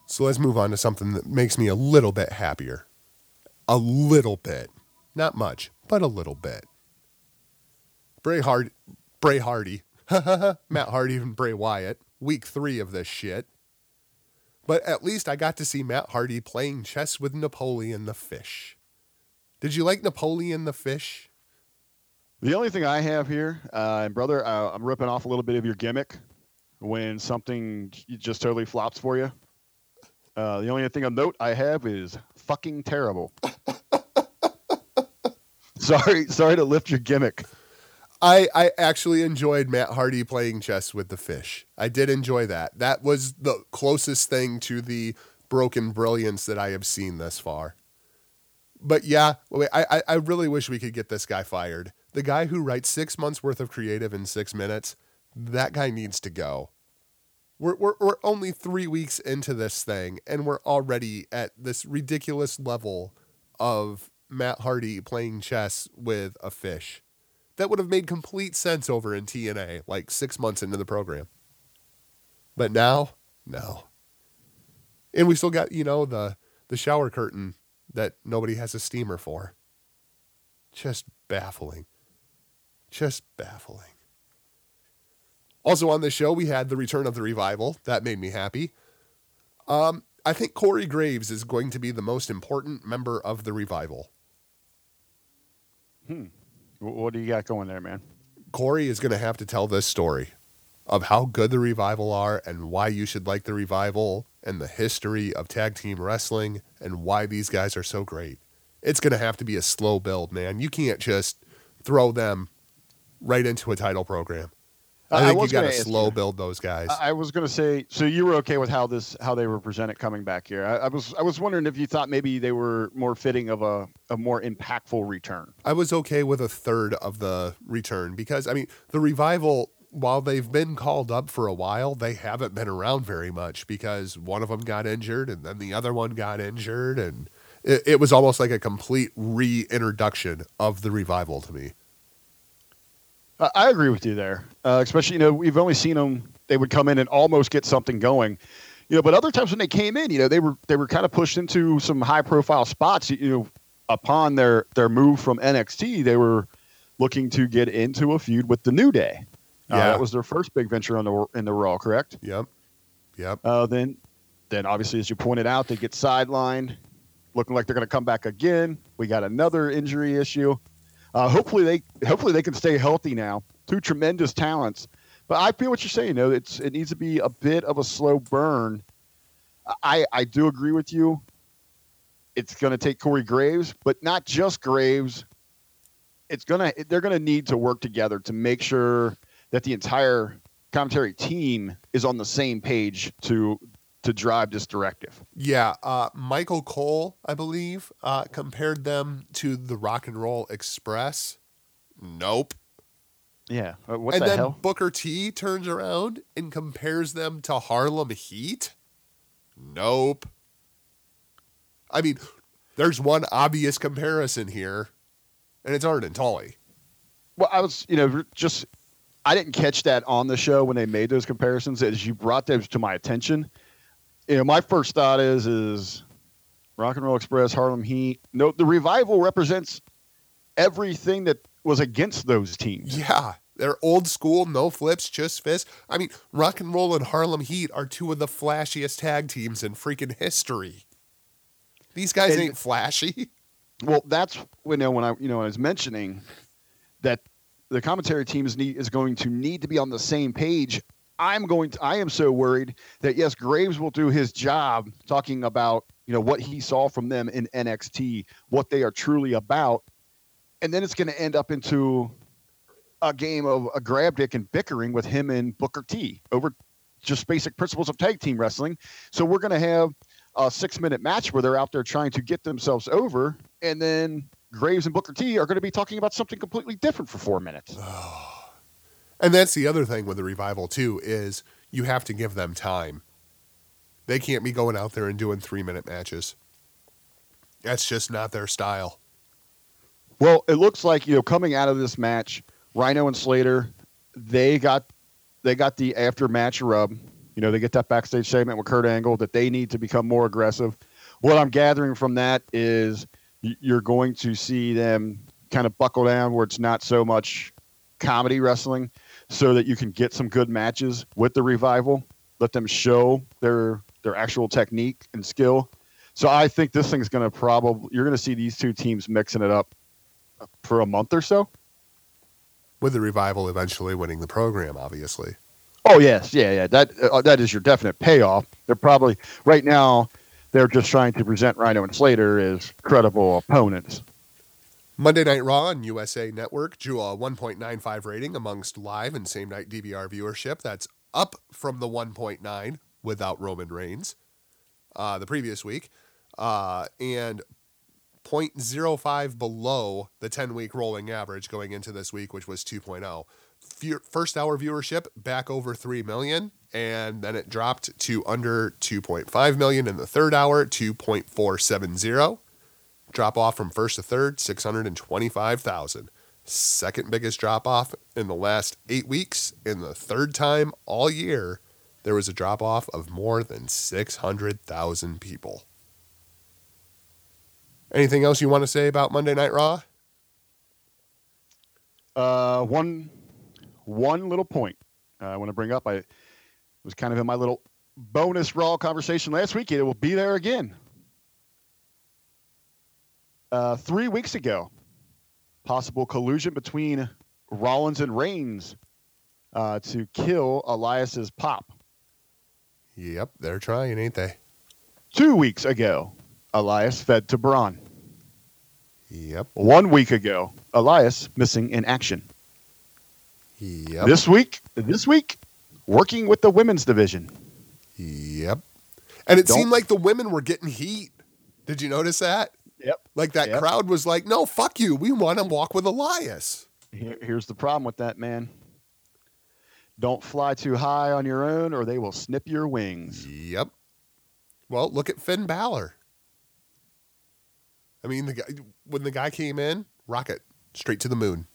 So let's move on to something that makes me a little bit happier. A little bit. Not much, but a little bit. Bray Hard Bray Hardy. (laughs) Matt Hardy and Bray Wyatt. Week three of this shit. But at least I got to see Matt Hardy playing chess with Napoleon the fish. Did you like Napoleon the fish? The only thing I have here, uh, and brother, uh, I'm ripping off a little bit of your gimmick when something just totally flops for you. Uh, the only thing of note I have is fucking terrible. (laughs) sorry, sorry to lift your gimmick. I, I actually enjoyed Matt Hardy playing chess with the fish. I did enjoy that. That was the closest thing to the broken brilliance that I have seen thus far. But yeah, I I really wish we could get this guy fired. The guy who writes six months worth of creative in six minutes, that guy needs to go. We're, we're, we're only three weeks into this thing, and we're already at this ridiculous level of Matt Hardy playing chess with a fish that would have made complete sense over in TNA like six months into the program. But now, no. And we still got, you know, the the shower curtain that nobody has a steamer for. Just baffling. Just baffling. Also on this show, we had the return of the revival. That made me happy. Um, I think Corey Graves is going to be the most important member of the revival. Wh- What do you got going there, man? Corey is going to have to tell this story of how good the revival are and why you should like the revival and the history of tag team wrestling and why these guys are so great. It's going to have to be a slow build, man. You can't just throw them right into a title program. I, I think you was got to slow you. build those guys. I I was going to say, so you were okay with how this, how they were presented coming back here. I, I was, I was wondering if you thought maybe they were more fitting of a, a more impactful return. I was okay with a third of the return because I mean the revival. While they've been called up for a while, they haven't been around very much because one of them got injured and then the other one got injured, and it, it was almost like a complete reintroduction of the revival to me. I, agree with you there, uh, especially you know we've only seen them. They would come in and almost get something going, you know. But other times when they came in, you know, they were they were kind of pushed into some high profile spots. You know, upon their their move from NXT, they were looking to get into a feud with the New Day. Uh, Yeah. that was their first big venture on the in the Raw, correct? Yep, yep. Uh, then, then obviously, as you pointed out, they get sidelined, looking like they're going to come back again. We got another injury issue. Uh, hopefully, they hopefully they can stay healthy now. Two tremendous talents, but I feel what you're saying. though. it's it needs to be a bit of a slow burn. I I do agree with you. It's going to take Corey Graves, but not just Graves. It's gonna they're going to need to work together to make sure that the entire commentary team is on the same page to to drive this directive. Yeah, uh, Michael Cole, I believe, uh, compared them to the Rock and Roll Express. Nope. Yeah. Uh, What and the then hell? Booker T turns around and compares them to Harlem Heat? Nope. I mean, there's one obvious comparison here, and it's Arn and Tully. Well, I was, you know, just I didn't catch that on the show when they made those comparisons. As you brought those to my attention, you know, my first thought is is Rock and Roll Express, Harlem Heat. No, the revival represents everything that was against those teams. Yeah, they're old school, no flips, just fists. I mean, Rock and Roll and Harlem Heat are two of the flashiest tag teams in freaking history. These guys And- ain't flashy. Well, that's when you know when I you know I was mentioning that the commentary team is need, is going to need to be on the same page. I'm going to I am so worried that yes, Graves will do his job talking about, you know, what he saw from them in NXT, what they are truly about. And then it's going to end up into a game of a grab dick and bickering with him and Booker T over just basic principles of tag team wrestling. So we're going to have a six minute match where they're out there trying to get themselves over, and then Graves and Booker T are going to be talking about something completely different for four minutes. (sighs) Oh. And that's the other thing with the revival too is you have to give them time. They can't be going out there and doing three minute matches. That's just not their style. Well, it looks like you know coming out of this match, Rhino and Slater, they got they got the after match rub. You know, they get that backstage segment with Kurt Angle that they need to become more aggressive. What I'm gathering from that is you're going to see them kind of buckle down where it's not so much comedy wrestling, so that you can get some good matches with the revival. Let them show their their actual technique and skill. So I think this thing's going to probably you're going to see these two teams mixing it up for a month or so. With the revival eventually winning the program, obviously. Oh yes, yeah, yeah. That uh, that is your definite payoff. They're probably right now they're just trying to present Rhino and Slater as credible opponents. Monday Night Raw on USA Network drew a 1.95 rating amongst live and same night DVR viewership. That's up from the 1.9 without Roman Reigns uh, the previous week, uh, and 0.05 below the 10 week rolling average going into this week, which was 2.0. First hour viewership back over 3 million, and then it dropped to under 2.5 million in the third hour, 2.470 drop off from first to third 625,000 second biggest drop off in the last 8 weeks in the third time all year there was a drop off of more than 600,000 people anything else you want to say about Monday Night Raw Uh, one one little point uh, I want to bring up. I was kind of in my little bonus Raw conversation last week. It will be there again. Uh, three weeks ago, possible collusion between Rollins and Reigns uh, to kill Elias's pop. yep they're trying ain't they Two weeks ago, Elias fed to Braun. yep One week ago, Elias missing in action. yep This week, this week, working with the women's division. yep and it Don't- seemed like the women were getting heat did you notice that Yep. like that Yep. crowd was like no fuck you we want to walk with Elias Here, here's the problem with that, man. Don't fly too high on your own, or they will snip your wings. Yep. Well, look at Finn Balor. I mean, the guy when the guy came in, rocket straight to the moon,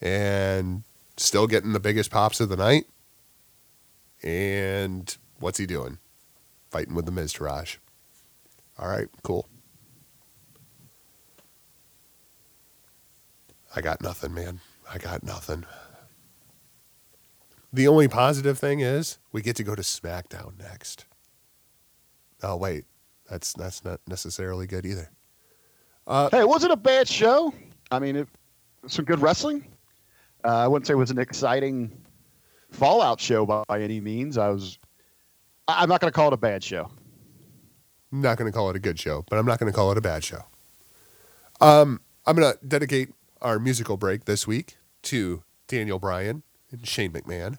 and still getting the biggest pops of the night. And what's he doing? Fighting with the Miztourage. All right, cool. I got nothing, man. I got nothing. The only positive thing is we get to go to SmackDown next. Oh wait, that's that's not necessarily good either. Uh, Hey, it wasn't a bad show. I mean, it, some good wrestling. Uh, I wouldn't say it was an exciting Fallout show by, by any means. I was. I- I'm not going to call it a bad show. I'm not going to call it a good show, but I'm not going to call it a bad show. Um, I'm going to dedicate our musical break this week to Daniel Bryan and Shane McMahon.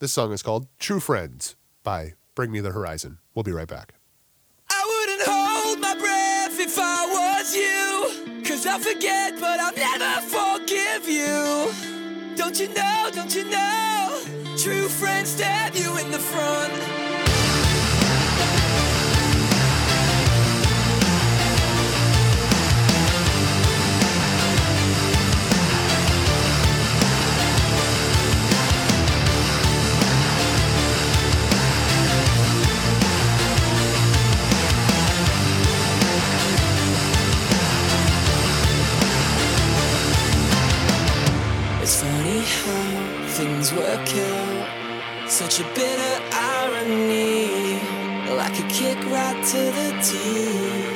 This song is called True Friends by Bring Me the Horizon. We'll be right back. I'll forget, but I'll never forgive you. Don't you know, don't you know? True friends stab you in the front. how things work out. Such a bitter irony, like a kick right to the teeth.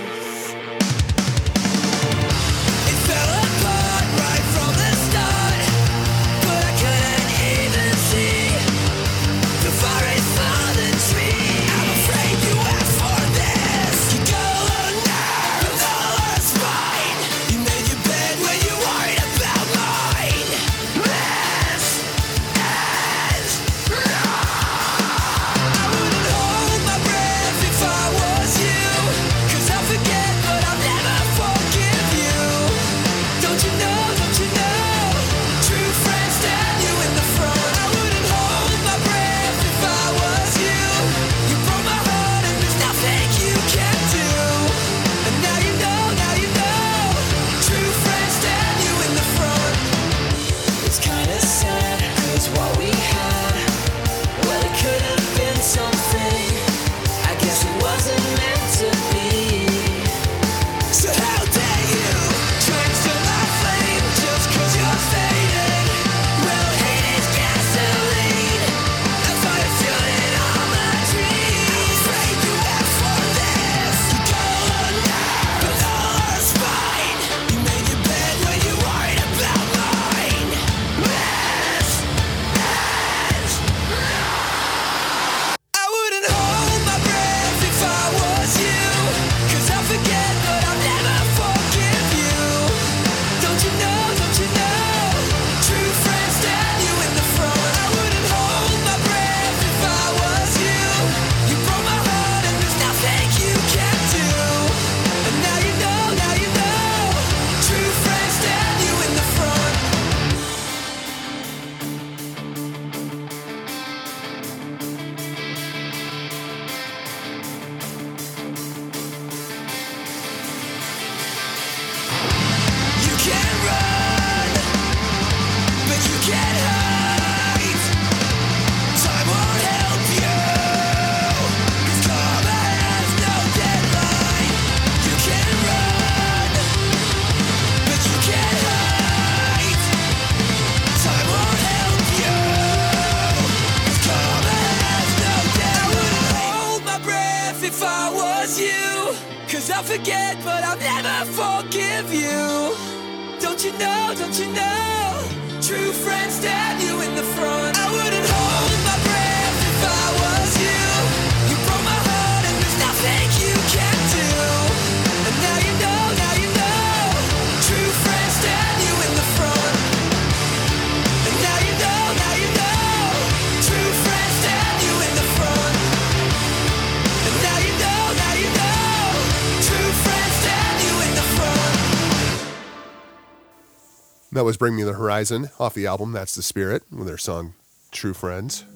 Bring Me the Horizon off the album That's the Spirit with their song True Friends.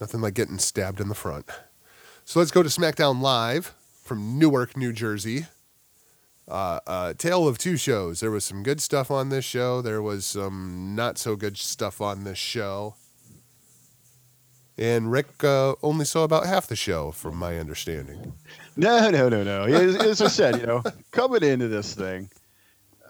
Nothing like getting stabbed in the front. So let's go to SmackDown Live from Newark, New Jersey. Uh, uh, tale of two shows. There was some good stuff on this show. There was some not so good stuff on this show. And Rick uh, only saw about half the show, from my understanding. No, no, no, no. As, as I said, you know, (laughs) coming into this thing,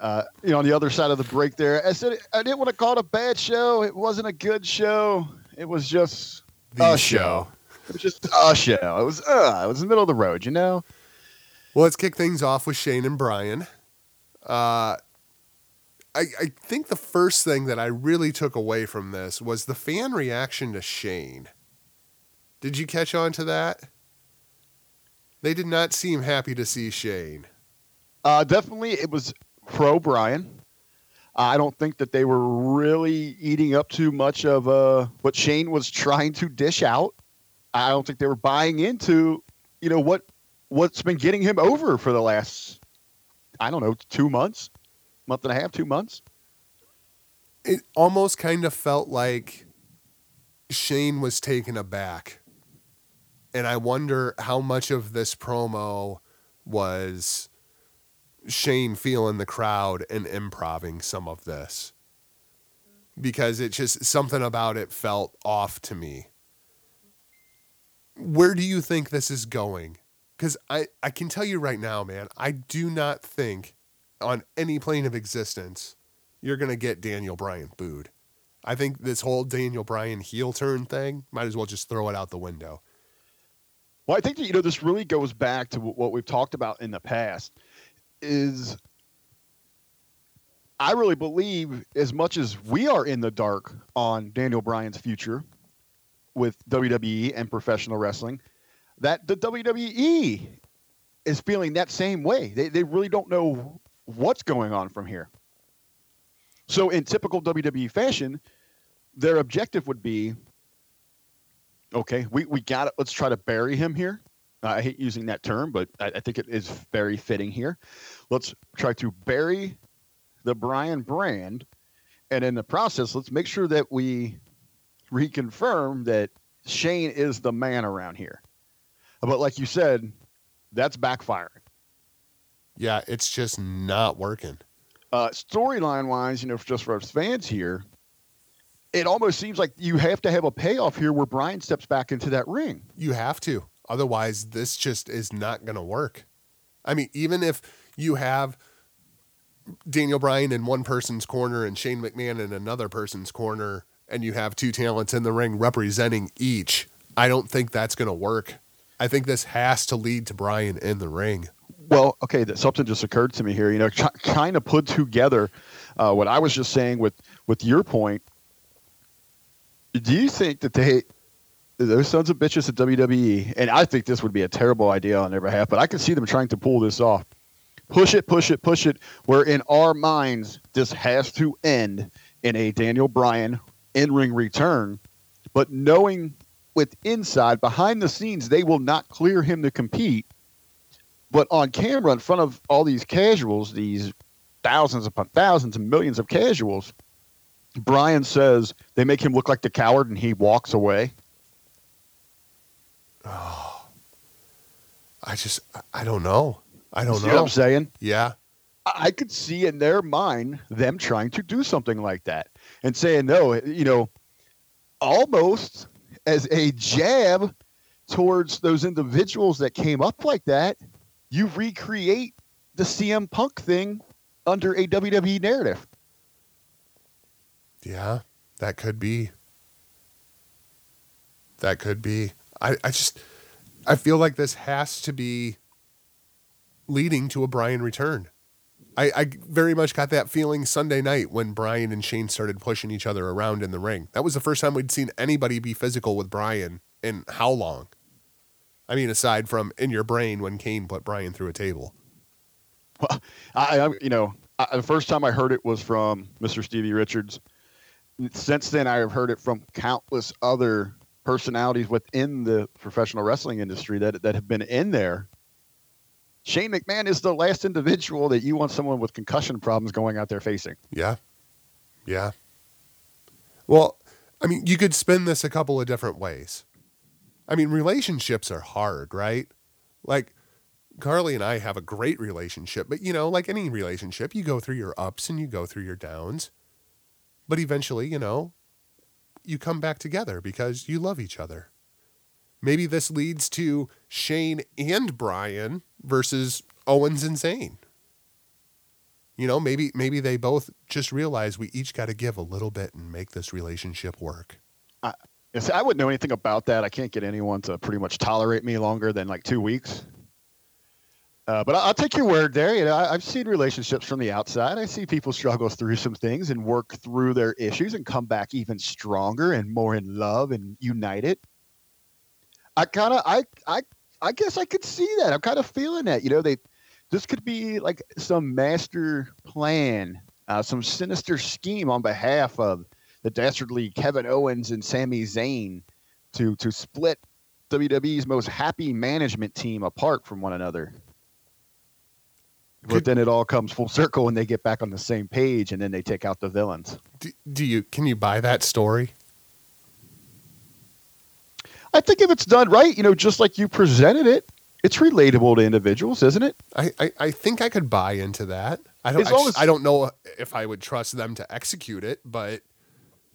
uh, you know, on the other side of the break there. I said I didn't want to call it a bad show. It wasn't a good show. It was just the a show. show. It was just a show. It was uh, it was the middle of the road, you know. Well, let's kick things off with Shane and Bryan. Uh, I, I think the first thing that I really took away from this was the fan reaction to Shane. Did you catch on to that? They did not seem happy to see Shane. Uh, definitely, it was pro Bryan. Uh, I don't think that they were really eating up too much of uh, what Shane was trying to dish out. I don't think they were buying into, you know, what what's been getting him over for the last, I don't know, two months, month and a half, two months. It almost kind of felt like Shane was taken aback, and I wonder how much of this promo was Shane feeling the crowd and improving some of this. Because it just something about it felt off to me. Where do you think this is going? Because I, I can tell you right now, man, I do not think on any plane of existence you're going to get Daniel Bryan booed. I think this whole Daniel Bryan heel turn thing might as well just throw it out the window. Well, I think that you know this really goes back to what we've talked about in the past. Is I really believe as much as we are in the dark on Daniel Bryan's future with WWE and professional wrestling, that the WWE is feeling that same way. They they really don't know what's going on from here. So in typical WWE fashion, their objective would be okay, we, we got it. Let's try to bury him here. I hate using that term, but I, I think it is very fitting here. Let's try to bury the Bryan brand. And in the process, let's make sure that we reconfirm that Shane is the man around here. But like you said, that's backfiring. Yeah, it's just not working. Uh, Storyline wise, you know, just for us fans here, it almost seems like you have to have a payoff here where Bryan steps back into that ring. You have to. Otherwise, this just is not going to work. I mean, even if you have Daniel Bryan in one person's corner and Shane McMahon in another person's corner, and you have two talents in the ring representing each, I don't think that's going to work. I think this has to lead to Bryan in the ring. Well, okay, that something just occurred to me here. You know, kind of put together uh, what I was just saying with with your point. Do you think that they those sons of bitches at WWE, and I think this would be a terrible idea on their behalf, but I can see them trying to pull this off. Push it, push it, push it. Where in our minds, this has to end in a Daniel Bryan in ring return, but knowing with inside behind the scenes they will not clear him to compete but on camera in front of all these casuals these thousands upon thousands and millions of casuals Bryan says they make him look like the coward and he walks away Oh, I just, I don't know. I don't See know. what I'm saying? Yeah. I could see in their mind them trying to do something like that and saying no, you know, almost as a jab towards those individuals that came up like that. You recreate the CM Punk thing under a WWE narrative. Yeah, that could be. That could be. I, I just I feel like this has to be leading to a Bryan return. I, I very much got that feeling Sunday night when Bryan and Shane started pushing each other around in the ring. That was the first time we'd seen anybody be physical with Bryan in how long? I mean, aside from in your brain when Kane put Bryan through a table. Well, I, I you know, I, the first time I heard it was from Mr. Stevie Richards. Since then, I have heard it from countless other personalities within the professional wrestling industry that that have been in there. Shane McMahon is the last individual that you want someone with concussion problems going out there facing. Yeah. Yeah. Well, I mean, you could spin this a couple of different ways. I mean, relationships are hard, right? Like, Carly and I have a great relationship, but you know, like any relationship, you go through your ups and you go through your downs. But eventually, you know, you come back together because you love each other. Maybe this leads to Shane and Bryan versus Owens and Zayn. You know, maybe maybe they both just realize we each got to give a little bit and make this relationship work. Yes, I wouldn't know anything about that. I can't get anyone to pretty much tolerate me longer than like two weeks. Uh, but I'll take your word there. You know, I, I've seen relationships from the outside. I see people struggle through some things and work through their issues and come back even stronger and more in love and united. I kind of, I, I, I guess I could see that. I'm kind of feeling that. You know, they, this could be like some master plan, uh, some sinister scheme on behalf of the dastardly Kevin Owens and Sami Zayn to to split WWE's most happy management team apart from one another. But then it all comes full circle and they get back on the same page and then they take out the villains. Do, do you can you buy that story? I think if it's done right, you know, just like you presented it, it's relatable to individuals, isn't it? I, I, I think I could buy into that. I don't I, long just- as- I don't know if I would trust them to execute it, but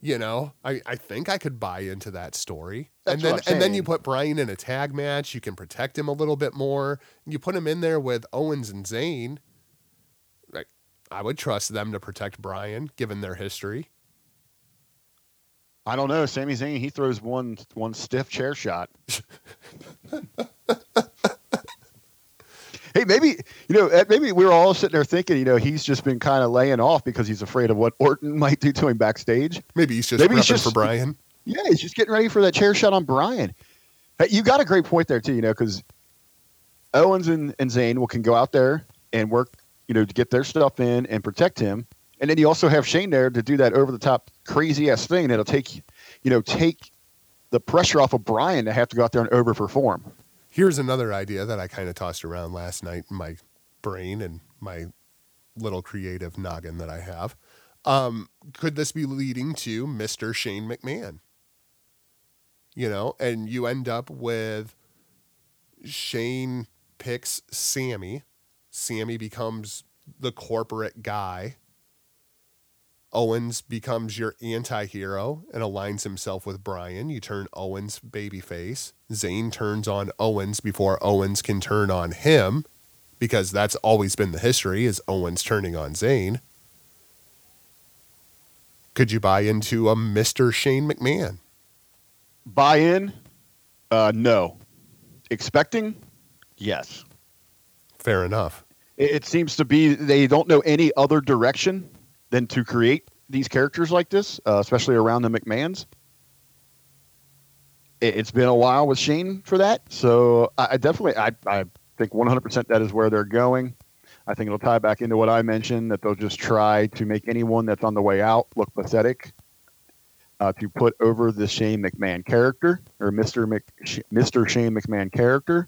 you know, I, I think I could buy into that story. That's and then and then you put Bryan in a tag match, you can protect him a little bit more. You put him in there with Owens and Zayn. Like I would trust them to protect Bryan given their history. I don't know. Sami Zayn, he throws one one stiff chair shot. (laughs) hey, maybe you know, maybe we were all sitting there thinking, you know, he's just been kind of laying off because he's afraid of what Orton (laughs) might do to him backstage. Maybe he's just Maybe he's just- for Bryan. Yeah, he's just getting ready for that chair shot on Bryan. Hey, you got a great point there too, you know, because Owens and, and Zayn will can go out there and work, you know, to get their stuff in and protect him. And then you also have Shane there to do that over the top crazy ass thing that'll take, you know, take the pressure off of Bryan to have to go out there and overperform. Here's another idea that I kind of tossed around last night in my brain and my little creative noggin that I have. Um, could this be leading to Mr. Shane McMahon? You know, and you end up with Shane picks Sami. Sami becomes the corporate guy. Owens becomes your anti-hero and aligns himself with Bryan. You turn Owens babyface. Zayn turns on Owens before Owens can turn on him because that's always been the history is Owens turning on Zayn. Could you buy into a Mr. Shane McMahon? Buy in? Uh, no. Expecting? Yes. Fair enough. It, it seems to be they don't know any other direction than to create these characters like this, uh, especially around the McMahons. It, it's been a while with Shane for that, so I, I definitely I, I think 100% that is where they're going. I think it'll tie back into what I mentioned that they'll just try to make anyone that's on the way out look pathetic. Uh, to put over the Shane McMahon character or Mr. Mr. Shane McMahon character,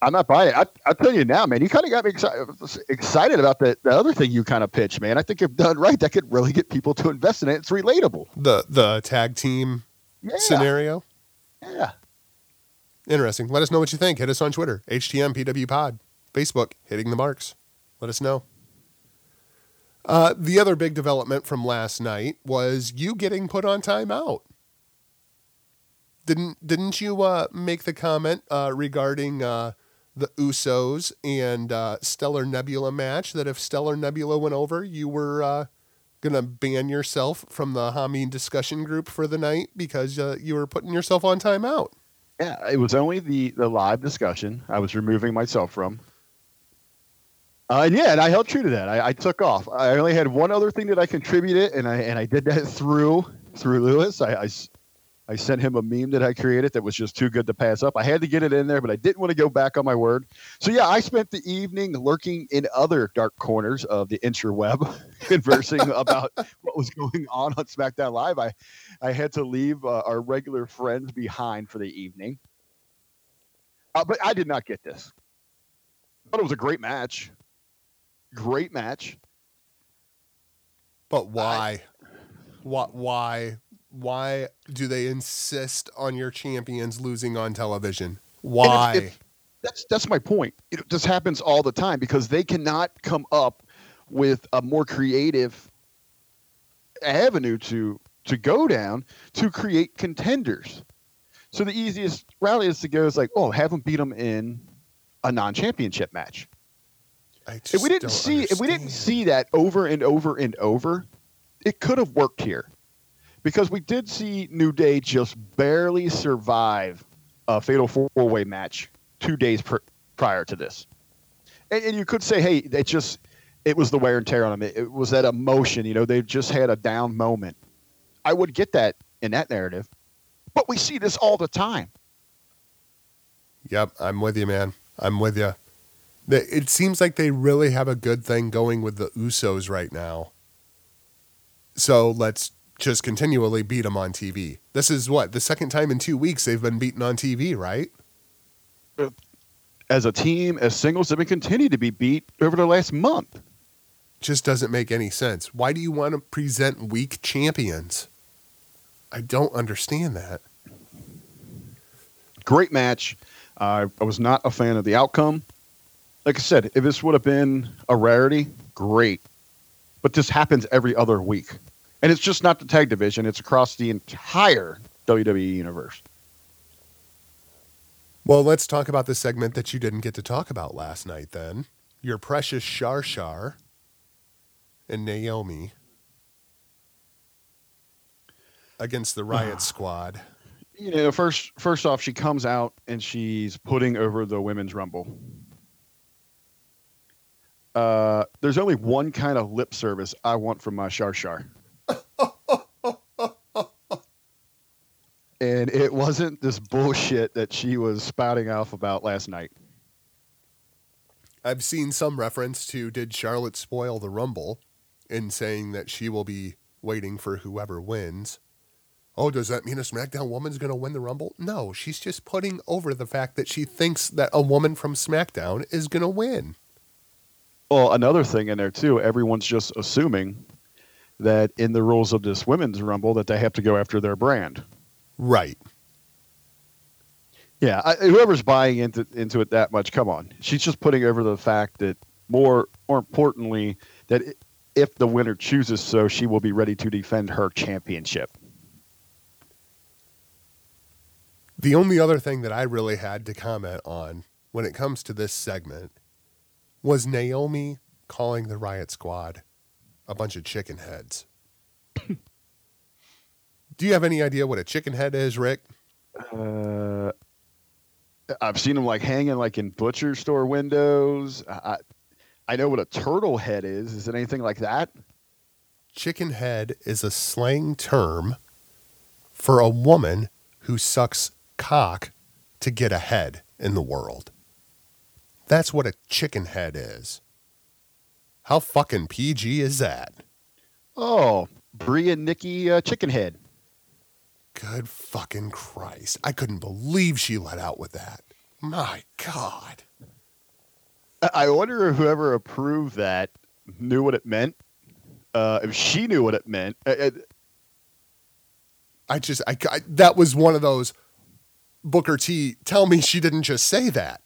I'm not buying it. I, I'll tell you now, man. You kind of got me exci- excited about the, the other thing you kind of pitched, man. I think if done right, that could really get people to invest in it. It's relatable. The the tag team Yeah. scenario. Yeah. Interesting. Let us know what you think. Hit us on Twitter, HTM PW Pod, Facebook, hitting the marks. Let us know. Uh, the other big development from last night was you getting put on timeout. Didn't didn't you uh, make the comment uh, regarding uh, the Usos and uh, Stellar Nebula match that if Stellar Nebula went over, you were uh, gonna ban yourself from the Hameen discussion group for the night because uh, you were putting yourself on timeout. Yeah. It was only the, the live discussion I was removing myself from. Uh, and yeah, and I held true to that. I, I took off. I only had one other thing that I contributed, and I and I did that (laughs) through through Lewis. I, I I sent him a meme that I created that was just too good to pass up. I had to get it in there, but I didn't want to go back on my word. So yeah, I spent the evening lurking in other dark corners of the interweb, (laughs) conversing (laughs) about what was going on on SmackDown Live. I I had to leave uh, our regular friends behind for the evening, uh, but I did not get this. I thought it was a great match. Great match. But why? What? Why? Why do they insist on your champions losing on television? Why? it's- That's that's my point. It just happens all the time because they cannot come up with a more creative avenue to to go down to create contenders. So the easiest route is to go is like, oh, have them beat them in a non-championship match. If we didn't see if we didn't see that over and over and over, it could have worked here. Because we did see New Day just barely survive a fatal four-way match two days pr- prior to this. And, and you could say, hey, it just it was the wear and tear on them. It, it was that emotion, you know, they just had a down moment. I would get that in that narrative. But we see this all the time. Yep, I'm with you, man. I'm with you. It seems like they really have a good thing going with the Usos right now. So let's just continually beat them on TV. This is what the second time in two weeks they've been beaten on TV, right? as a team, as singles, they've been continued to be beat over the last month. Just doesn't make any sense. Why do you want to present weak champions? I don't understand that. Great match. Uh, I was not a fan of the outcome. Like I said, if this would have been a rarity, great. But this happens every other week. And it's just not the tag division, it's across the entire WWE universe. Well, let's talk about the segment that you didn't get to talk about last night then. Your precious Shar Shar and Naomi against the Riot Squad. You know, first first off, she comes out and she's putting over the women's rumble. Uh, there's only one kind of lip service I want from my Shar Shar. And it wasn't this bullshit that she was spouting off about last night. I've seen some reference to did Charlotte spoil the Rumble in saying that she will be waiting for whoever wins. Oh, does that mean a SmackDown woman's going to win the Rumble? No, she's just putting over the fact that she thinks that a woman from SmackDown is going to win. Well, another thing in there too, everyone's just assuming that in the rules of this women's rumble that they have to go after their brand. Right. Yeah, I, whoever's buying into into it that much, come on. She's just putting over the fact that more more importantly that if the winner chooses so, she will be ready to defend her championship. The only other thing that I really had to comment on when it comes to this segment was Naomi calling the Riot Squad a bunch of chicken heads. (coughs) Do you have any idea what a chicken head is, Rick? Uh, I've seen them like hanging like in butcher store windows. I I- I know what a turtle head is. Is it anything like that? Chicken head is a slang term for a woman who sucks cock to get ahead in the world. That's what a chicken head is. How fucking PG is that? Oh, Brie and Nikki uh, chicken head. Good fucking Christ. I couldn't believe she let out with that. My God. I- I wonder if whoever approved that knew what it meant. Uh, if she knew what it meant, Uh, uh, I just, I, I, that was one of those Booker T, tell me she didn't just say that.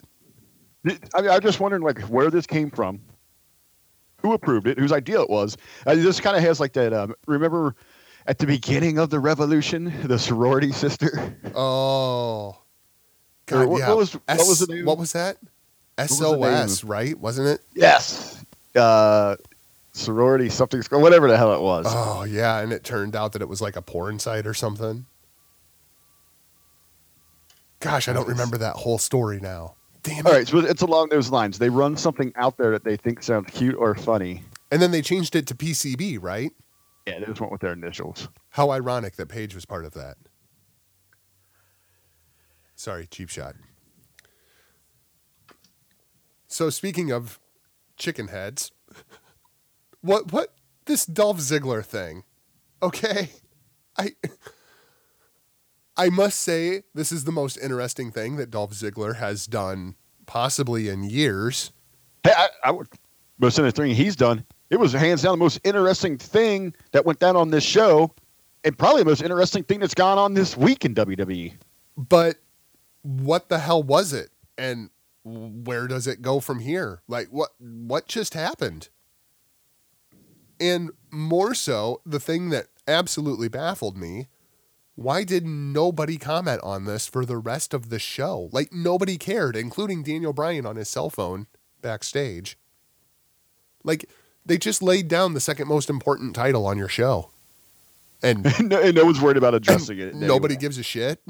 I mean, I'm just wondering like where this came from, who approved it, whose idea it was. Uh, this kind of has like that. Um, remember at the beginning of the revolution, the sorority sister. Oh. God, what- yeah. what was- what was the name? What was that? was? SOS, right? Wasn't it? Yes. Uh, sorority something, whatever the hell it was. Oh, yeah. And it turned out that it was like a porn site or something. Gosh, I don't remember that whole story now. Damn it. All right, so it's along those lines. They run something out there that they think sounds cute or funny. And then they changed it to PCB, right? Yeah, they just went with their initials. How ironic that Paige was part of that. Sorry, cheap shot. So speaking of chicken heads, (laughs) what what this Dolph Ziggler thing? Okay, I I must say this is the most interesting thing that Dolph Ziggler has done possibly in years. Hey, I, I would most interesting thing he's done. It was hands down the most interesting thing that went down on this show, and probably the most interesting thing that's gone on this week in. WWE. But what the hell was it? And where does it go from here? Like what what just happened? And more so, the thing that absolutely baffled me, why did nobody comment on this for the rest of the show? Like nobody cared, including Daniel Bryan on his cell phone backstage. Like they just laid down the second most important title on your show. And (laughs) no, and no one's worried about addressing it. nobody gives a shit.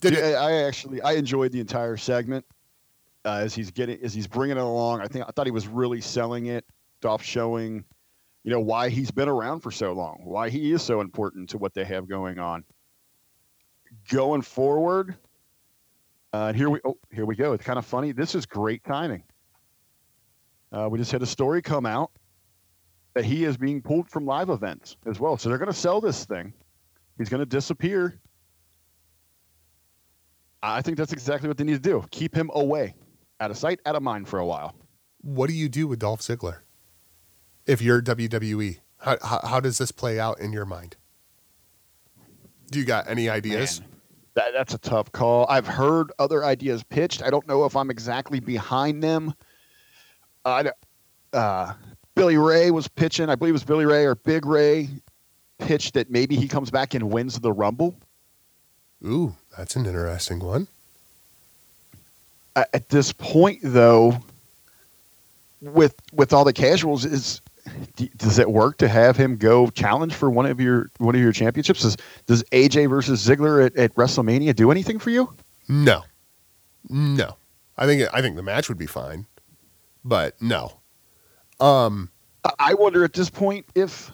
Did Dude, it, I I actually I enjoyed the entire segment uh, as he's getting as he's bringing it along. I think I thought he was really selling it, off showing, you know, why he's been around for so long, why he is so important to what they have going on. Going forward, uh, here we oh here we go. It's kind of funny. This is great timing. Uh, we just had a story come out that he is being pulled from live events as well. So they're going to sell this thing. He's going to disappear. I think that's exactly what they need to do. Keep him away. out of sight, out of mind for a while. What do you do with Dolph Ziggler? If you're WWE, how, how, how does this play out in your mind? Do you got any ideas? Man, that, that's a tough call. I've heard other ideas pitched. I don't know if I'm exactly behind them. I don't- uh, Billy Ray was pitching. I believe it was Billy Ray or Big Ray pitched that maybe he comes back and wins the Rumble. Ooh, that's an interesting one. At this point, though, with with all the casuals, is does it work to have him go challenge for one of your one of your championships? Does does AJ versus Ziggler at, at WrestleMania do anything for you? No, no. I think I think the match would be fine, but no. Um, I- wonder at this point if,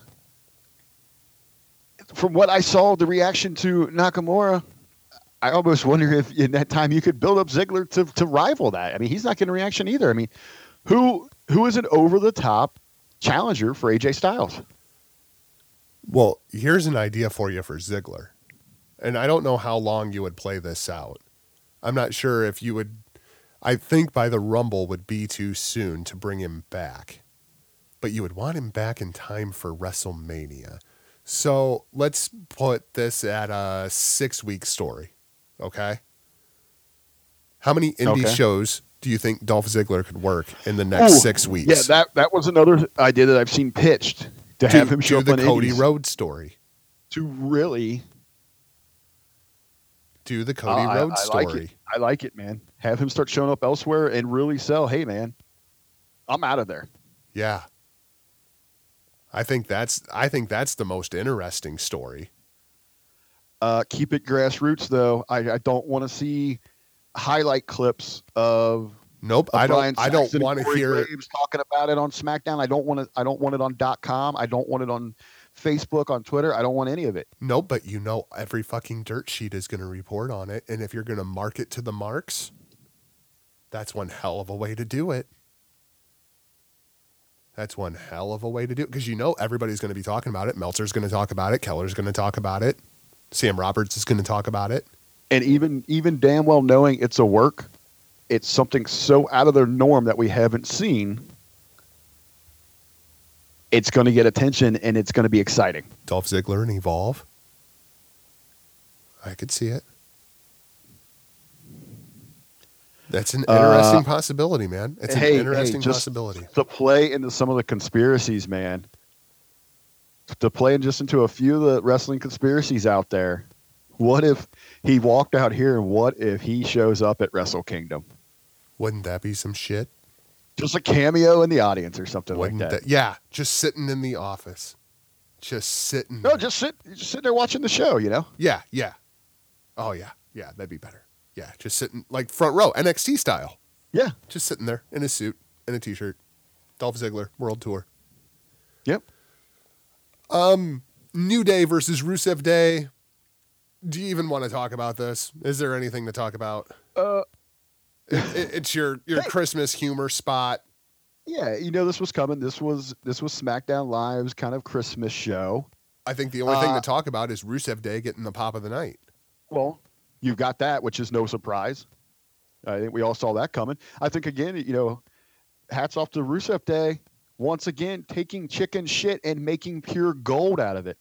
from what I saw, the reaction to Nakamura, I almost wonder if in that time you could build up Ziggler to, to rival that. I mean, he's not getting a reaction either. I mean, who who is an over the top challenger for AJ Styles? well, here's an idea for you for Ziggler, and I don't know how long you would play this out. I'm not sure if you would. I think by the Rumble would be too soon to bring him back, but you would want him back in time for WrestleMania. So let's put this at a six week story. Okay. How many indie Okay. shows do you think Dolph Ziggler could work in the next Ooh, six weeks? Yeah, that that was another idea that I've seen pitched to have him show up the on Cody indies Road story. to really Do the Cody I- Road I story. Like. I like it, man. Have him start showing up elsewhere and really sell. Hey, man, I'm out of there. Yeah. I think that's I think that's the most interesting story. Uh, keep it grassroots, though. I, I don't want to see highlight clips of. Nope, I Brian don't I don't want to hear Graves talking about it on SmackDown. I don't want to. I don't want it on dot .com. I don't want it on Facebook, on Twitter. I don't want any of it. Nope, but you know every fucking dirt sheet is going to report on it and if you're going to mark it to the marks, that's one hell of a way to do it. That's one hell of a way to do it because you know everybody's going to be talking about it. Meltzer's going to talk about it. Keller's going to talk about it. Sam Roberts is going to talk about it. And even even damn well knowing it's a work, it's something so out of their norm that we haven't seen. It's going to get attention and it's going to be exciting. Dolph Ziggler and Evolve. I could see it. That's an Uh, interesting possibility, man. It's hey, hey, an interesting just- possibility. to play into some of the conspiracies, man. To play just into a few of the wrestling conspiracies out there. What if he walked out here and what if he shows up at Wrestle Kingdom? Wouldn't that be some shit? Just a cameo in the audience or something Wouldn't like that. that- yeah, just sitting in the office, just sitting. No, there. just sit just sitting there watching the show, you know? yeah, yeah. Oh yeah, yeah. That'd be better. Yeah, just sitting like front row, NXT style. Yeah. Just sitting there in a suit and a t-shirt. Dolph Ziggler World Tour. Yep. Um, New Day versus Rusev Day. Do you even want to talk about this? Is there anything to talk about? Uh It, it- it's your your Hey. Christmas humor spot. yeah, you know this was coming. This was this was SmackDown Live's kind of Christmas show. I think the only thing Uh, to talk about is Rusev Day getting the pop of the night. Well, you've got that, which is no surprise. I think we all saw that coming. I think again, you know, hats off to Rusev Day once again taking chicken shit and making pure gold out of it.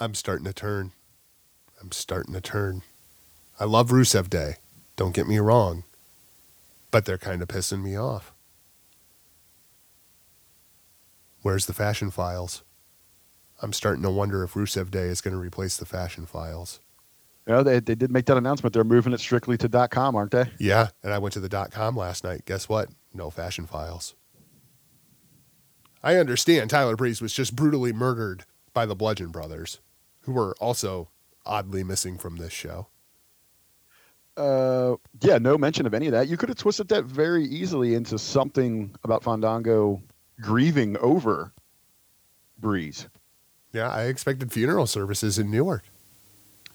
I'm starting to turn. I'm starting to turn. I love Rusev Day. Don't get me wrong. But they're kind of pissing me off. Where's the fashion files? I'm starting to wonder if Rusev Day is going to replace the fashion files. You know, they, they did make that announcement. They're moving it strictly to .com, aren't they? Yeah, and I went to the dot com last night. Guess what? No fashion files. I understand Tyler Breeze was just brutally murdered by the Bludgeon Brothers, who were also oddly missing from this show. Uh, yeah, no mention of any of that. You could have twisted that very easily into something about Fandango grieving over Breeze. Yeah, I expected funeral services in Newark.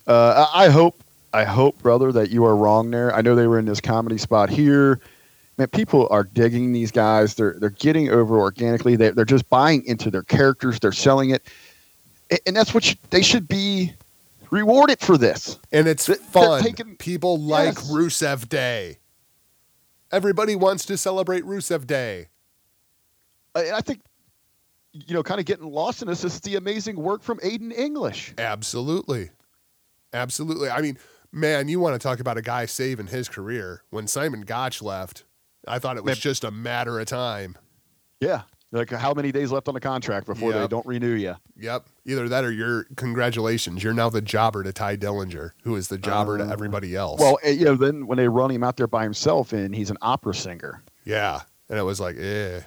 Uh, I hope, I hope, brother, that you are wrong there. I know they were in this comedy spot here. Man, people are digging these guys. They're they're getting over organically. They they're just buying into their characters. They're selling it, and that's what you, they should be rewarded for this. And it's Th- fun. taking- People like Yes. Rusev Day. Everybody wants to celebrate Rusev Day. I, I think, you know, kind of getting lost in this is the amazing work from Aiden English. Absolutely. Absolutely. I mean, man, you want to talk about a guy saving his career. When Simon Gotch left, I thought it was Man. just a matter of time. Yeah. Like how many days left on the contract before they don't renew you? Yep. Either that or you're congratulations. You're now the jobber to Tye Dillinger, who is the jobber to Uh, everybody else. Well, eh, you know, then when they run him out there by himself and he's an opera singer. yeah. And it was like, eh.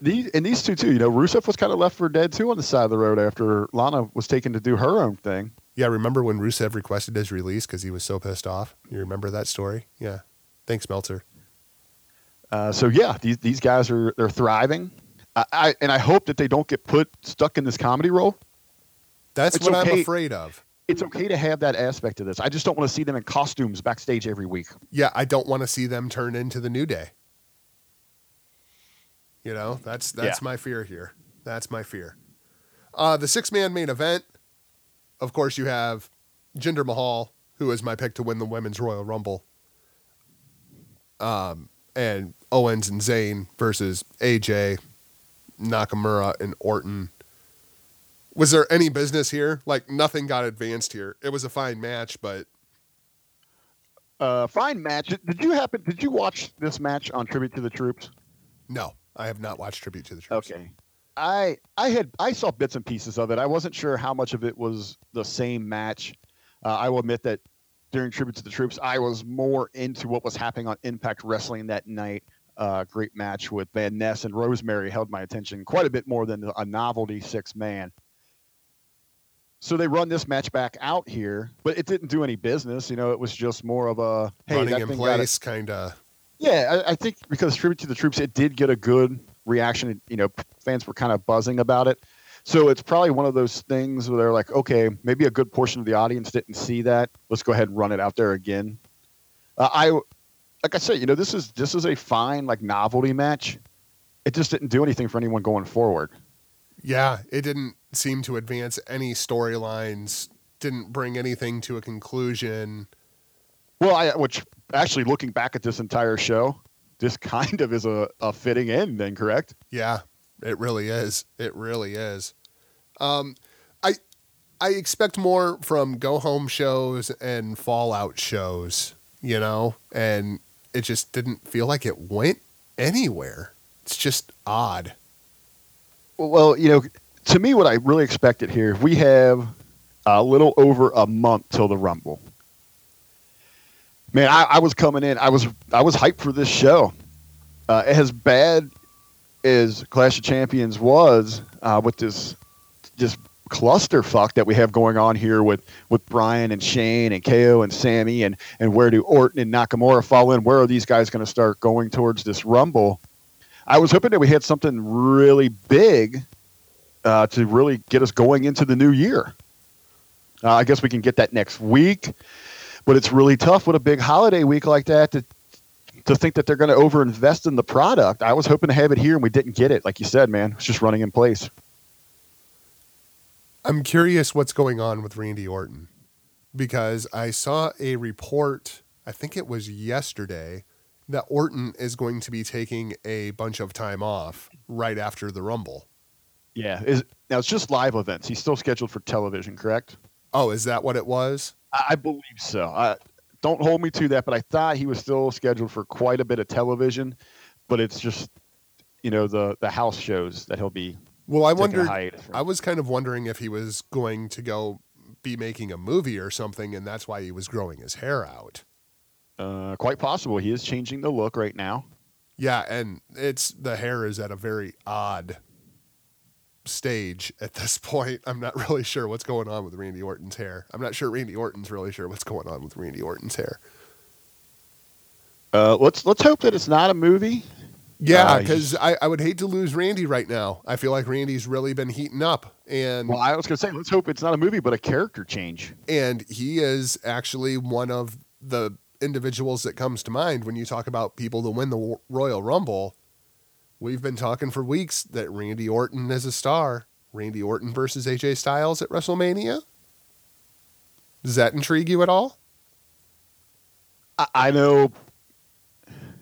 These and these two too. You know, Rusev was kind of left for dead too on the side of the road after Lana was taken to do her own thing. Yeah, remember when Rusev requested his release because he was so pissed off? You remember that story? Yeah. Thanks, Meltzer. Uh, so yeah, these these guys are they're thriving. I, I and I hope that they don't get put stuck in this comedy role. That's It's what I'm afraid of. It's okay to have that aspect of this. I just don't want to see them in costumes backstage every week. Yeah, I don't want to see them turn into the New Day. You know, that's that's Yeah. my fear here. That's my fear. Uh, the six man main event, of course, you have Jinder Mahal, who is my pick to win the Women's Royal Rumble. Um, and Owens and Zayn versus AJ, Nakamura, and Orton. Was there any business here? Like nothing got advanced here. It was a fine match, but Uh, fine match. Did, you happen? Did you watch this match on Tribute to the Troops? no, I have not watched Tribute to the Troops. Okay. I I had I saw bits and pieces of it. I wasn't sure how much of it was the same match. Uh, I will admit that during Tribute to the Troops, I was more into what was happening on Impact Wrestling that night. Uh, great match with Van Ness and Rosemary held my attention quite a bit more than a novelty six man. So they run this match back out here, but it didn't do any business. You know, it was just more of a hey, Running in place, kind of. yeah, I, I think because tribute to the troops, it did get a good reaction. You know, fans were kind of buzzing about it. So it's probably one of those things where they're like, okay, maybe a good portion of the audience didn't see that. Let's go ahead and run it out there again. Uh, I, like I said, you know, this is this is a fine like novelty match. It just didn't do anything for anyone going forward. Yeah, it didn't seem to advance any storylines. Didn't bring anything to a conclusion. Well, I which actually looking back at this entire show, this (laughs) kind of is a, a fitting end. Then correct? Yeah, it really is. It really is. Um, I I expect more from go home shows and fallout shows, you know, and it just didn't feel like it went anywhere. It's just odd. Well, you know, to me, what I really expected here, we have a little over a month till the Rumble. Man, I, I was coming in. I was I was hyped for this show. Uh, as bad as Clash of Champions was, uh, with this just clusterfuck that we have going on here with with Bryan and Shane and KO and Sami and and where do Orton and Nakamura fall in? Where are these guys going to start going towards this Rumble? I was hoping that we had something really big uh, to really get us going into the new year. Uh, I guess we can get that next week, but it's really tough with a big holiday week like that to to think that they're going to overinvest in the product. I was hoping to have it here, and we didn't get it. Like you said, man, it's just running in place. I'm curious what's going on with Randy Orton because I saw a report, I think it was yesterday, that Orton is going to be taking a bunch of time off right after the Rumble. Yeah, is now it's just live events. He's still scheduled for television, correct? Oh, is that what it was? I, believe so. I, don't hold me to that, but I thought he was still scheduled for quite a bit of television. But it's just, you know, the the house shows that he'll be Well, I wondered. from. I was kind of wondering if he was going to go be making a movie or something, and that's why he was growing his hair out. Uh, quite possible. He is changing the look right now. Yeah, and it's the hair is at a very odd stage at this (laughs) point. I'm not really sure what's going on with Randy Orton's hair. I'm not sure Randy Orton's really sure what's going on with Randy Orton's hair. Uh, let's let's hope that it's not a movie. Yeah, Uh, because I, I would hate to lose Randy right now. I feel like Randy's really been heating up, and Well, I was going to say let's hope it's not a movie, but a character change. and he is actually one of the individuals that comes to mind when you talk about people to win the Royal Rumble. We've been talking for weeks that Randy Orton is a star. Randy Orton versus AJ Styles at WrestleMania. Does that intrigue you at all? I, I know.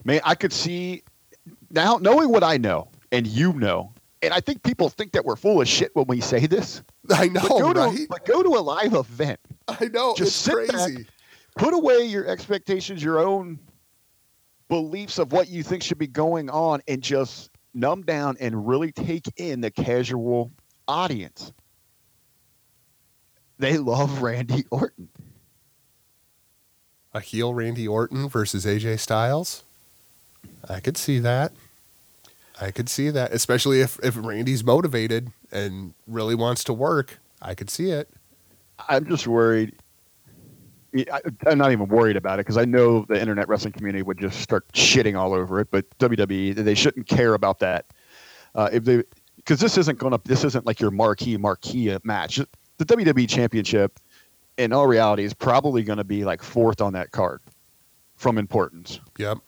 Man, I could see now knowing what I know and you know, and I think people think that we're full of shit when we say this. I know, But go, right? to, but go to a live event. I know. Just it's sit back. crazy. Put away your expectations, your own beliefs of what you think should be going on, and just numb down and really take in the casual audience. They love Randy Orton. A heel Randy Orton versus AJ Styles. I could see that. I could see that, especially if if Randy's motivated and really wants to work. I could see it. I'm just worried. I, I'm not even worried about it because I know the internet wrestling community would just start shitting all over it. But WWE, they shouldn't care about that. Uh, if they, because this isn't going to, this isn't like your marquee marquee match. The WWE Championship, in all reality, is probably going to be like fourth on that card from importance. Yep.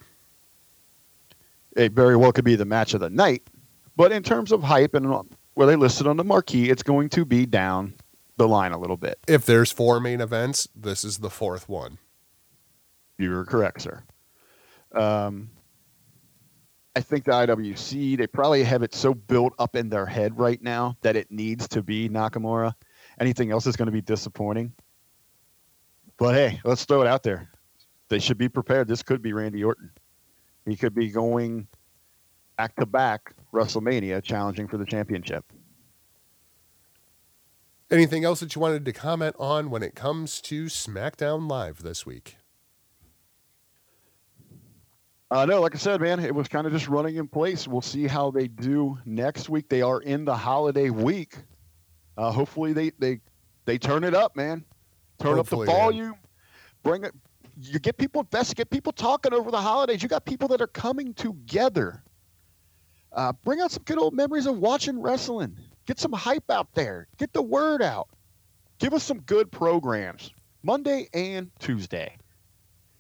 It very well could be the match of the night, but in terms of hype and where they listed on the marquee, it's going to be down the line a little bit. If there's four main events, this is the fourth one. You're correct, sir. Um, I think the IWC they probably have it so built up in their head right now that it needs to be Nakamura. Anything else is going to be disappointing. But hey, let's throw it out there. They should be prepared. This could be Randy Orton. He could be going back to back WrestleMania, challenging for the championship. Anything else that you wanted to comment on when it comes to SmackDown Live this week? Uh, no, like I said, man, it was kind of just running in place. We'll see how they do next week. They are in the holiday week. Uh, hopefully, they they they turn it up, man. Turn Hopefully, up the man. volume. Bring it. You get people invested. Get people talking over the holidays. You got people that are coming together. Uh, bring out some good old memories of watching wrestling. Get some hype out there. Get the word out. Give us some good programs Monday and Tuesday.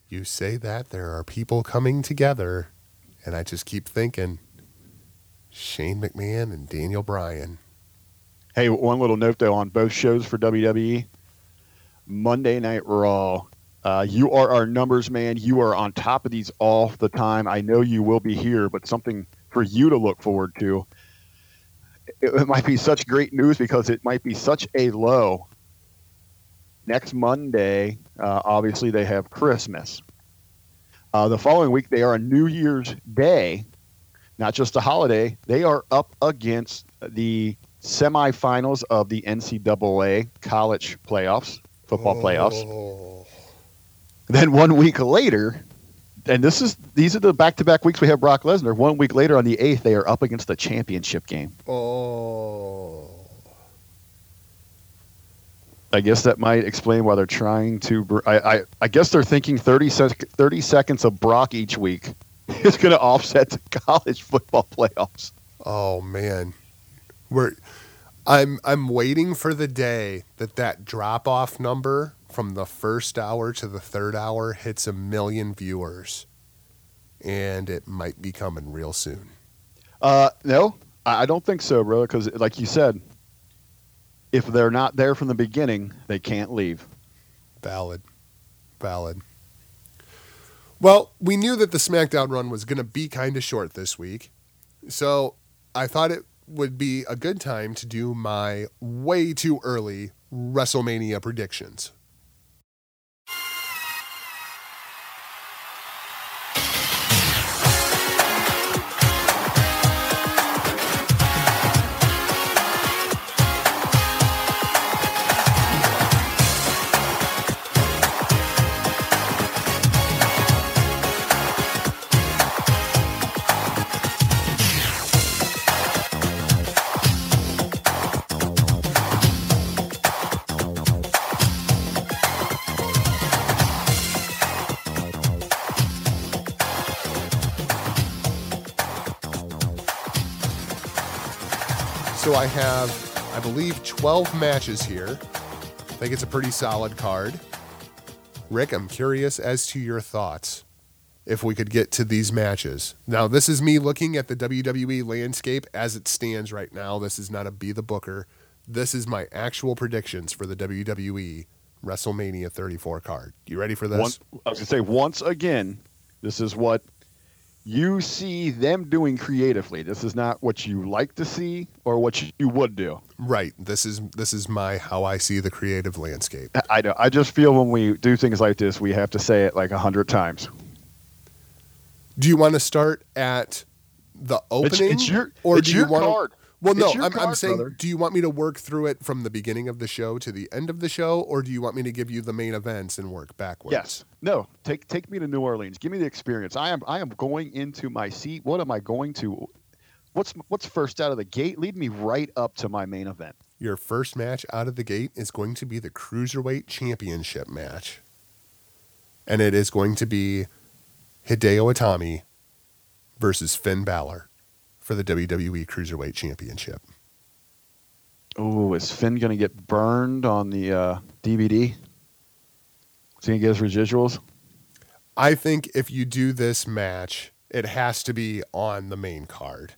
You say that there are people coming together, and I just keep thinking Shane McMahon and Daniel Bryan. Hey, one little note though on both shows for WWE. Monday Night Raw. Uh, you are our numbers man. You are on top of these all the time. I know you will be here, but something for you to look forward to. It, it might be such great news because it might be such a low. Next Monday, uh, obviously, they have Christmas. Uh, the following week, they are on New Year's Day, not just a holiday. They are up against the semifinals of the NCAA college playoffs, football playoffs. Then one week later, and this is these are the back-to-back weeks we have Brock Lesnar. One week later, on the eighth, they are up against the championship game. oh. I guess that might explain why they're trying to. br- I I, I guess they're thinking 30, sec- 30 seconds of Brock each week (laughs) is going to offset the (laughs) college football playoffs. Oh man, we're I'm I'm waiting for the day that that drop off number from the first hour to the third hour hits a million viewers, and it might be coming real soon. Uh, no, I don't think so, bro. Because like you said, if they're not there from the beginning, they can't leave. Valid, valid. Well, we knew that the SmackDown run was going to be kind of short this week, so I thought it would be a good time to do my way too early WrestleMania predictions. I have, I believe, 12 matches here. I think it's a pretty solid card. Rick, I'm curious as to your thoughts if we could get to these matches. Now, this is me looking at the WWE landscape as it stands right now. This is not a Be the Booker. This is my actual predictions for the WWE WrestleMania 34 card. You ready for this? One, I was going to say once again, this is what you see them doing creatively. This is not what you like to see or what you would do. Right. This is this is my how I see the creative landscape. I know. I just feel when we do things like this, we have to say it like a hundred times. Do you want to start at the opening, it's your- or it's do you want card. Well, no. I'm, I'm saying, brother. do you want me to work through it from the beginning of the show to the end of the show, or do you want me to give you the main events and work backwards? Yes. No. Take take me to New Orleans. Give me the experience. I am I am going into my seat. What am I going to? What's what's first out of the gate? Lead me right up to my main event. Your first match out of the gate is going to be the Cruiserweight Championship match. And it is going to be Hideo Itami versus Finn Balor for the WWE Cruiserweight Championship. Oh, is Finn gonna get burned on the uh, DVD? Is he gonna get his residuals? I think if you do this match, it has to be on the main card.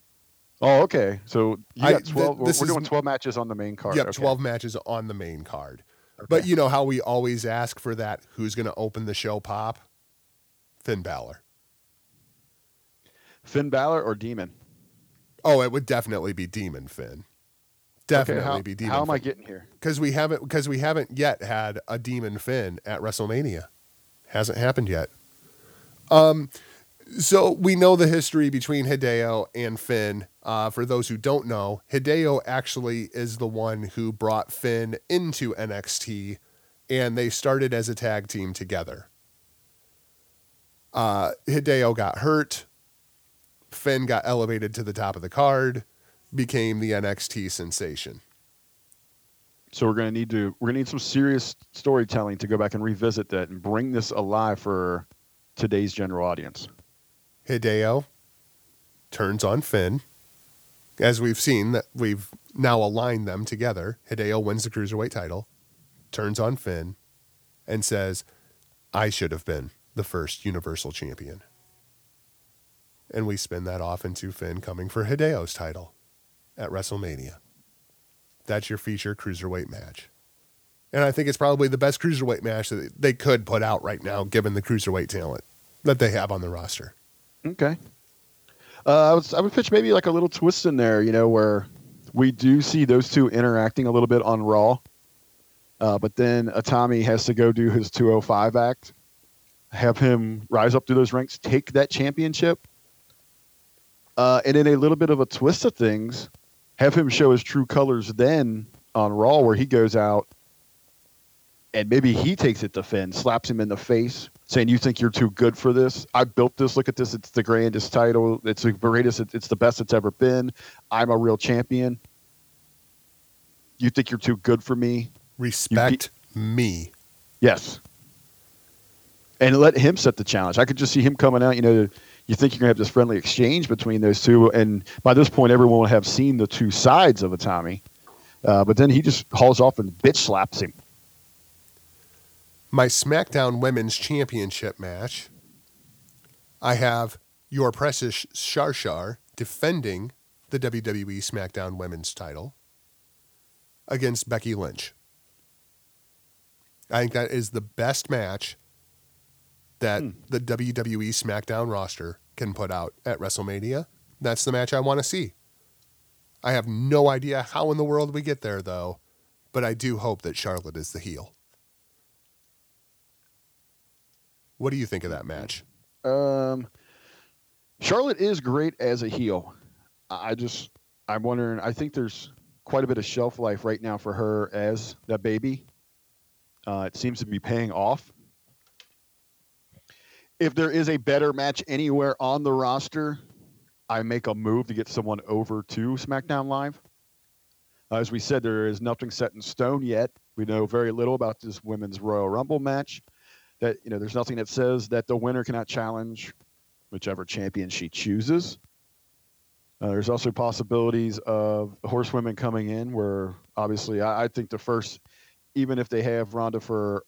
Oh, okay. So you I- got th- twelve. this we're doing twelve matches on the main card. Yep, okay. 12 matches on the main card. But you know how we always ask for that who's going to open the show pop? Finn Balor. Finn Balor or Demon? Oh, it would definitely be Demon Finn. Definitely okay, how, be Demon Finn. How am I getting here? Because we haven't because we haven't yet had a Demon Finn at WrestleMania. Hasn't happened yet. Um, so we know the history between Hideo and Finn. Uh, for those who don't know, Hideo actually is the one who brought Finn into NXT, and they started as a tag team together. Uh, Hideo got hurt. Finn got elevated to the top of the card, became the NXT sensation. So we're gonna need to we're gonna need some serious storytelling to go back and revisit that and bring this alive for today's general audience. Hideo turns on Finn. As we've seen that we've now aligned them together. Hideo wins the cruiserweight title, turns on Finn, and says, I should have been the first universal champion. And we spin that off into Finn coming for Hideo's title at WrestleMania. That's your feature cruiserweight match. And I think it's probably the best cruiserweight match that they could put out right now, given the cruiserweight talent that they have on the roster. Okay. Uh, I was I would pitch maybe like a little twist in there, you know, where we do see those two interacting a little bit on Raw, uh, but then Itami has to go do his 205 act, have him rise up through those ranks, take that championship, uh, and in a little bit of a twist of things, have him show his true colors then on Raw, where he goes out and maybe he takes it to Finn, slaps him in the face, saying, "You think you're too good for this? I built this. Look at this. It's the grandest title. It's the greatest. It's the best it's ever been. I'm a real champion. You think you're too good for me? Respect me. Yes. And let him set the challenge. I could just see him coming out. You know, you think you're gonna have this friendly exchange between those two, and by this point, everyone will have seen the two sides of Itami. Uh, but then he just hauls off and bitch slaps him. My SmackDown Women's Championship match. I have your precious Shar defending the WWE SmackDown Women's title against Becky Lynch. I think that is the best match that Hmm. the WWE SmackDown roster can put out at WrestleMania. That's the match I want to see. I have no idea how in the world we get there, though, but I do hope that Charlotte is the heel. What do you think of that match? Um, Charlotte is great as a heel. I I just, I'm wondering. I think there's quite a bit of shelf life right now for her as that baby. Uh, it seems to be paying off. If there is a better match anywhere on the roster, I make a move to get someone over to SmackDown Live. As we said, there is nothing set in stone yet. We know very little about this women's Royal Rumble match. That you know, there's nothing that says that the winner cannot challenge whichever champion she chooses. Uh, there's also possibilities of horsewomen coming in, where obviously I, I think the first, even if they have Ronda for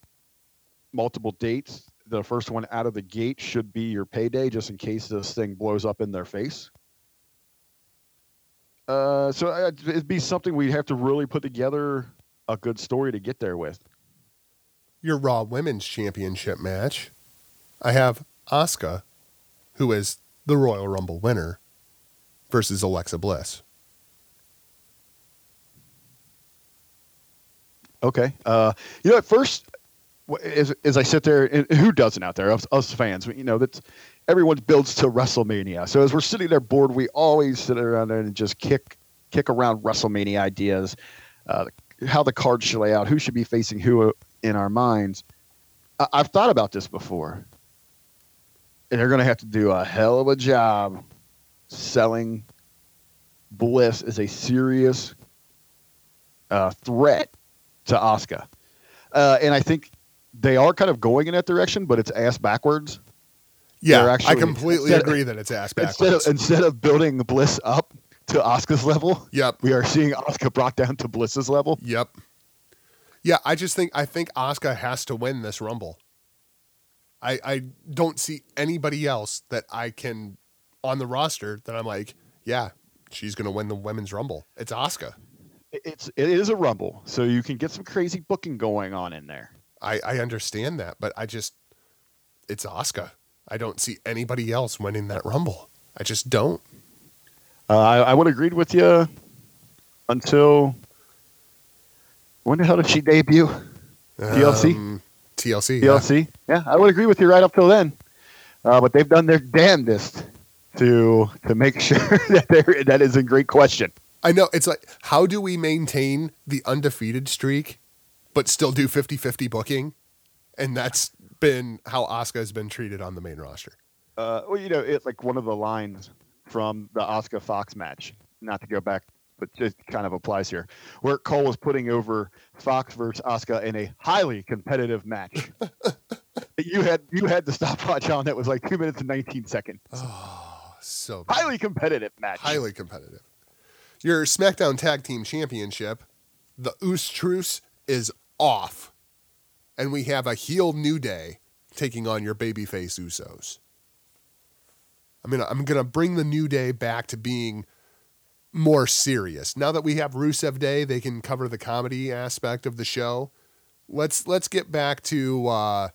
multiple dates, the first one out of the gate should be your payday, just in case this thing blows up in their face. Uh, so uh, it'd be something we'd have to really put together a good story to get there with. Your Raw Women's Championship match. I have Asuka, who is the Royal Rumble winner versus Alexa Bliss. Okay. Uh, you know, at first, as, as I sit there, and who doesn't out there, us, us fans, you know, that everyone builds to WrestleMania. So as we're sitting there bored, we always sit around there and just kick kick around WrestleMania ideas, uh, how the cards should lay out, who should be facing who in our minds. I, I've thought about this before, and they're going to have to do a hell of a job selling Bliss as a serious uh, threat to Asuka. Uh, and I think they are kind of going in that direction, but it's ass backwards. Yeah, They're I completely instead- agree that it's ass Instead backwards. of, instead of building Bliss up to Asuka's level, yep, we are seeing Asuka brought down to Bliss's level. yep. Yeah, I just think I think Asuka has to win this Rumble. I I don't see anybody else that I can on the roster that I'm like, yeah, she's gonna win the women's Rumble. It's Asuka. It's it is a rumble, so you can get some crazy booking going on in there. I, I understand that, but I just it's Asuka. I don't see anybody else winning that Rumble. I just don't. Uh, I, I would agree with you until when the hell did she debut? TLC? Um, TLC. yeah. TLC. Yeah, I would agree with you right up till then. Uh, but they've done their damnedest to to make (laughs) sure that they're, that is in great question. I know. It's like, how do we maintain the undefeated streak, but still do 50 50 booking? And that's been how Asuka has been treated on the main roster. Uh, well, you know, it's like one of the lines from the Asuka Fox match. Not to go back, but just kind of applies here, where Cole was putting over Fox versus Asuka in a highly competitive match. (laughs) you had you had the stopwatch on that was like two minutes and nineteen seconds. Oh, so bad. Highly competitive match. highly competitive. Your SmackDown Tag Team Championship, the Usos Truce is off. And we have a heel New Day taking on your babyface Usos. I mean, I'm to bring the New Day back to being more serious. Now that we have Rusev Day, they can cover the comedy aspect of the show. Let's let's get back to uh,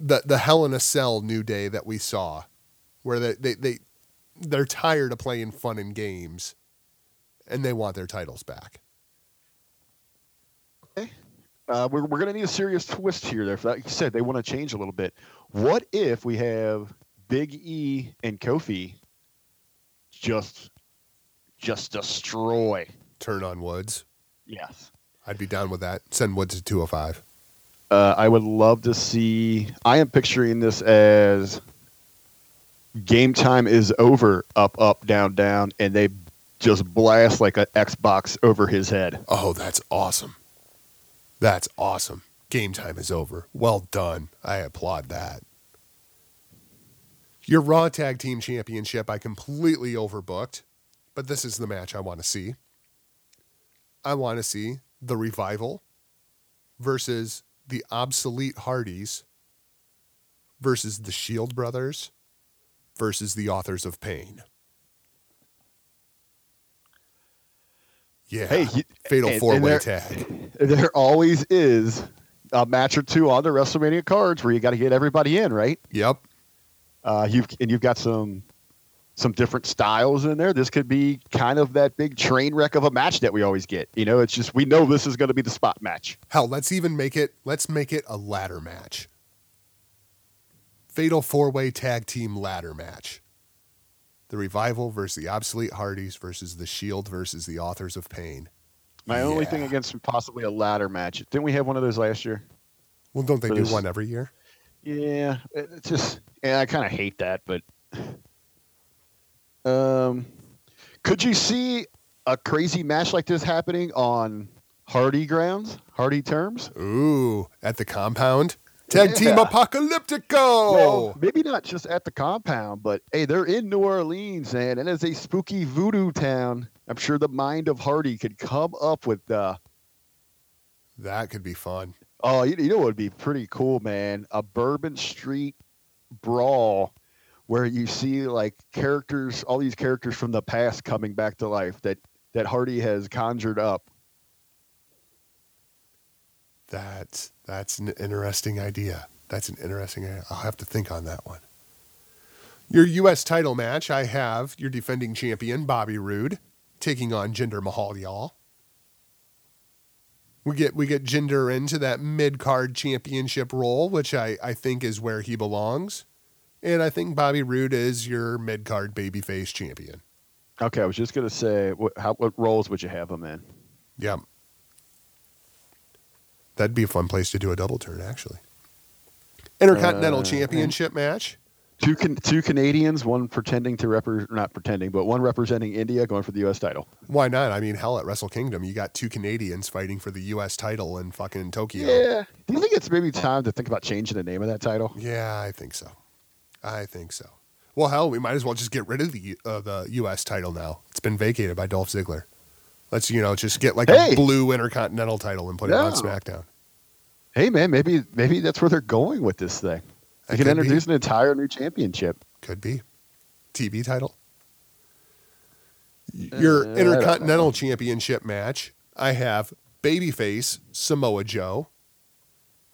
the the Hell in a Cell New Day that we saw, where they, they, they they're tired of playing fun and games and they want their titles back. Uh, we're, we're going to need a serious twist here. There, like you said, they want to change a little bit. What if we have Big E and Kofi just just destroy? Turn on Woods. Yes. I'd be down with that. Send Woods to 205. Uh, I would love to see. I am picturing this as game time is over, up, up, down, down, and they just blast like an Xbox over his head. Oh, that's awesome. That's awesome. Game time is over. Well done. I applaud that. Your Raw Tag Team Championship, I completely overbooked, but this is the match I want to see. I want to see the Revival versus the Obsolete Hardys versus the Shield Brothers versus the Authors of Pain. Yeah. Hey, you- Fatal four way tag. (laughs) There always is a match or two on the WrestleMania cards where you got to get everybody in, right? Yep. Uh, you've and you've got some some different styles in there. This could be kind of that big train wreck of a match that we always get. You know, it's just we know this is going to be the spot match. Hell, let's even make it let's make it a ladder match. Fatal four-way tag team ladder match. The Revival versus the Obsolete Hardys versus the Shield versus the Authors of Pain. My only thing against possibly a ladder match. Didn't we have one of those last year? Well, don't they For do this- one every year? Yeah, it- it's just yeah, I kind of hate that, but um, could you see a crazy match like this happening on Hardy grounds, Hardy terms? Ooh, at the compound. Tag team Yeah. Apocalyptico. Well, maybe not just at the compound, but hey, they're in New Orleans, man, and it's a spooky voodoo town. I'm sure the mind of Hardy could come up with uh that could be fun. Oh, you, you know what would be pretty cool, man? A Bourbon Street brawl where you see like characters, all these characters from the past coming back to life that that Hardy has conjured up. That's that's an interesting idea. That's an interesting idea. I'll have to think on that one. Your U.S. title match, I have your defending champion, Bobby Roode, taking on Jinder Mahal, y'all. We get we get Jinder into that mid card championship role, which I, I think is where he belongs. And I think Bobby Roode is your mid card babyface champion. Okay, I was just gonna say, what how what roles would you have him in? Yep. That'd be a fun place to do a double turn, actually. Intercontinental Uh, Championship match. Two can, two Canadians, one pretending to represent, not pretending, but one representing India, going for the U.S. title. Why not? I mean, hell, at Wrestle Kingdom, you got two Canadians fighting for the U.S. title in fucking Tokyo. Yeah. Do you think it's maybe time to think about changing the name of that title? Yeah, I think so. I think so. Well, hell, we might as well just get rid of the uh, the U.S. title now. It's been vacated by Dolph Ziggler. Let's you know just get like Hey! a blue Intercontinental title and put it on SmackDown. Hey man, maybe maybe that's where they're going with this thing. They can could be. introduce an entire new championship. Could be TV title. Your Uh, Intercontinental. Championship match. I have babyface Samoa Joe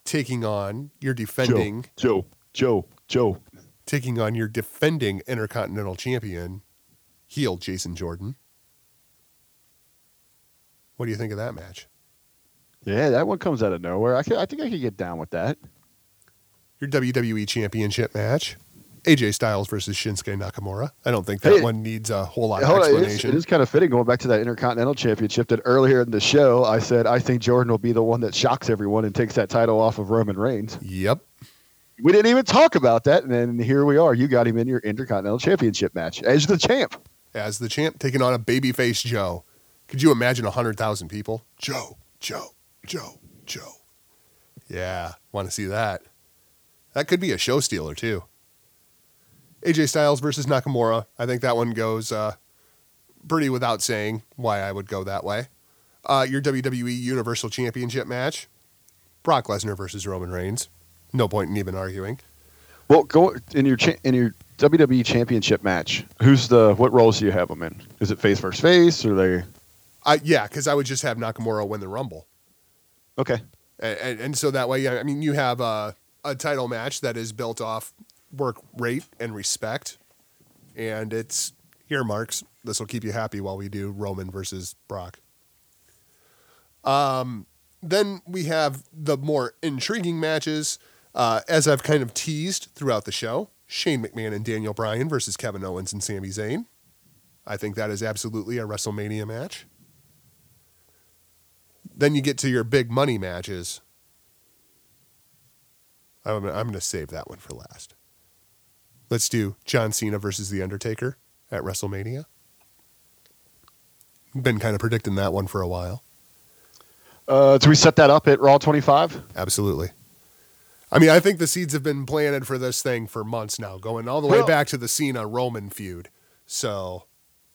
taking on your defending Joe, Joe, Joe. taking on your defending Intercontinental Champion, heel Jason Jordan. What do you think of that match? Yeah, that one comes out of nowhere. I, could, I think I could get down with that. Your WWE Championship match, AJ Styles versus Shinsuke Nakamura. I don't think that Hey. one needs a whole lot of Hold on, it is, explanation. it is kind of fitting going back to that Intercontinental Championship that earlier in the show I said I think Jordan will be the one that shocks everyone and takes that title off of Roman Reigns. Yep. We didn't even talk about that, and then here we are. You got him in your Intercontinental Championship match as the champ. As the champ, taking on a babyface Joe. Could you imagine 100,000 people? Joe, Joe, Joe, Joe. Yeah, want to see that. That could be a show stealer, too. AJ Styles versus Nakamura. I think that one goes uh, pretty without saying why I would go that way. Uh, your WWE Universal Championship match Brock Lesnar versus Roman Reigns. No point in even arguing. Well, go in your cha- in your WWE Championship match. Who's the what roles do you have them in? Is it face versus face or they? I, yeah, because I would just have Nakamura win the Rumble. Okay, and, and, and so that way, I mean, you have a, a title match that is built off work rate and respect, and it's here, Marks. This will keep you happy while we do Roman versus Brock. Um, then we have the more intriguing matches, uh, as I've kind of teased throughout the show: Shane McMahon and Daniel Bryan versus Kevin Owens and Sami Zayn. I think that is absolutely a WrestleMania match. Then you get to your big money matches. I'm, I'm going to save that one for last. Let's do John Cena versus The Undertaker at WrestleMania. Been kind of predicting that one for a while. uh, do we set that up at Raw 25? Absolutely. I mean, I think the seeds have been planted for this thing for months now, going all the way Well- back to the Cena Roman feud. So,